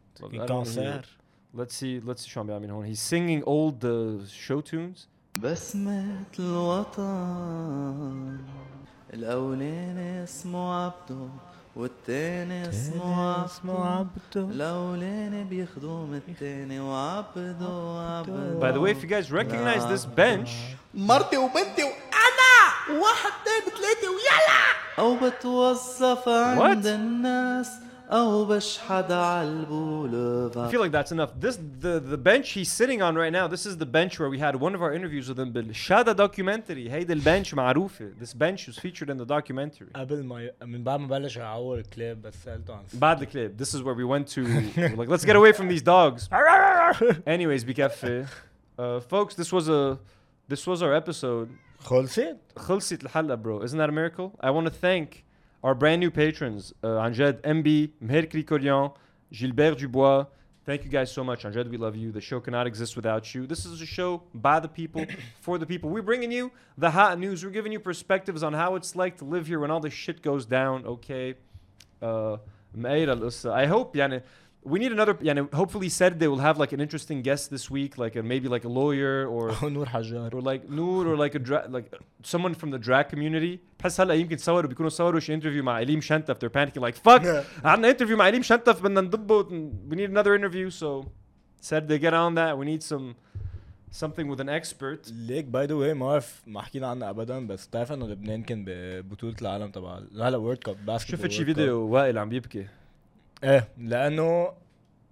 كونسير. Let's see let's see شو عم بيعمل هون. He's singing old uh, show tunes. بسمة الوطن الأولاني اسمه عبدو والتاني اسمه اسمه عبدو الأولاني بيخدم التاني. وعبدو عبدو By the way, if you guys recognize this bench, مرتي وبنتي وأنا واحد اتنين تلاتة ويلا! أو بتوظف عند الناس. I البولوفار feel like that's enough. This the the bench he's sitting on right now. This is the bench where we had one of our interviews with him. بالشادا documentary. هيدي البنش معروفة. This bench was featured in the documentary. قبل ما ي... من بعد ما بلش اعور الكليب بس سالته عن بعد the clip. This is where we went to. we're like, let's get away from these dogs. Anyways, بكفي. Uh, folks, this was a this was our episode. خلصت؟ خلصت الحلقة bro. Isn't that a miracle? I want to thank our brand new patrons. Uh, عن جد MB, مهير كريكوريان, Gilbert Dubois. Thank you guys so much. Anjad, we love you. The show cannot exist without you. This is a show by the people, for the people. We're bringing you the hot news. We're giving you perspectives on how it's like to live here when all this shit goes down. Okay. Uh, مقايرة القصة. I hope يعني we need another and hopefully said they will have like an interesting guest this week like a, maybe like a lawyer or oh, or like Nour or like a dra- like someone from the drag community. بحس هلا يمكن صوروا بيكونوا صوروا شي انترفيو مع إليم شنتف they're panicking like fuck! عندنا انترفيو مع إليم شنتف بدنا نضبه we need another interview. So said they get on that. We need some something with an expert. ليك باي ذا واي ما اعرف ما حكينا عنه ابدا بس بتعرف انه لبنان كان ببطوله العالم تبع هلا وورلد كاب باسكت شفت شي فيديو وائل عم بيبكي إيه لأنه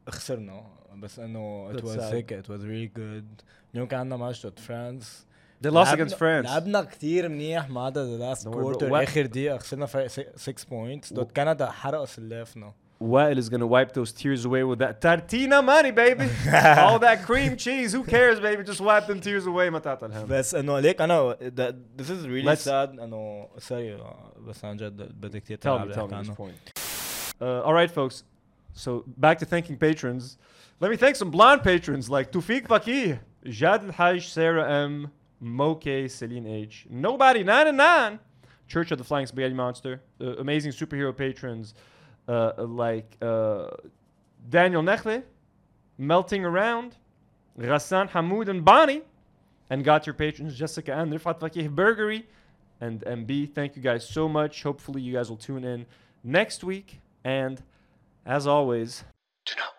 خسرنا بس انه it was sick it was really good اليوم كان عندنا ماتش ضد فرانس They lost against France. لعبنا كثير منيح ما عدا ذا لاست. كوارتر اخر دقيقة خسرنا فرق 6 بوينتس ضد كندا حرقوا سلافنا Wael is gonna wipe those tears away with that tartina money baby all that cream cheese who cares baby just wipe them tears away ما تعطى الهم بس انه ليك أنا this is really Let's- sad انه سوري بس عن جد بدي كثير Tell me, tell me عنه. this point. Uh, all right, folks. So back to thanking patrons. Let me thank some blonde patrons like Tufik Fakih, Jad Haj, Sarah M, Moke, Celine H, Nobody 99, Church of the Flying Spaghetti Monster, uh, amazing superhero patrons. uh, like uh, Daniel Nechle, Melting Around, Ghassan Hamoud and Bonnie, and got your patrons Jessica and Rifat Fakih Burgery, and MB. Thank you guys so much. Hopefully, you guys will tune in next week. And as always, To know.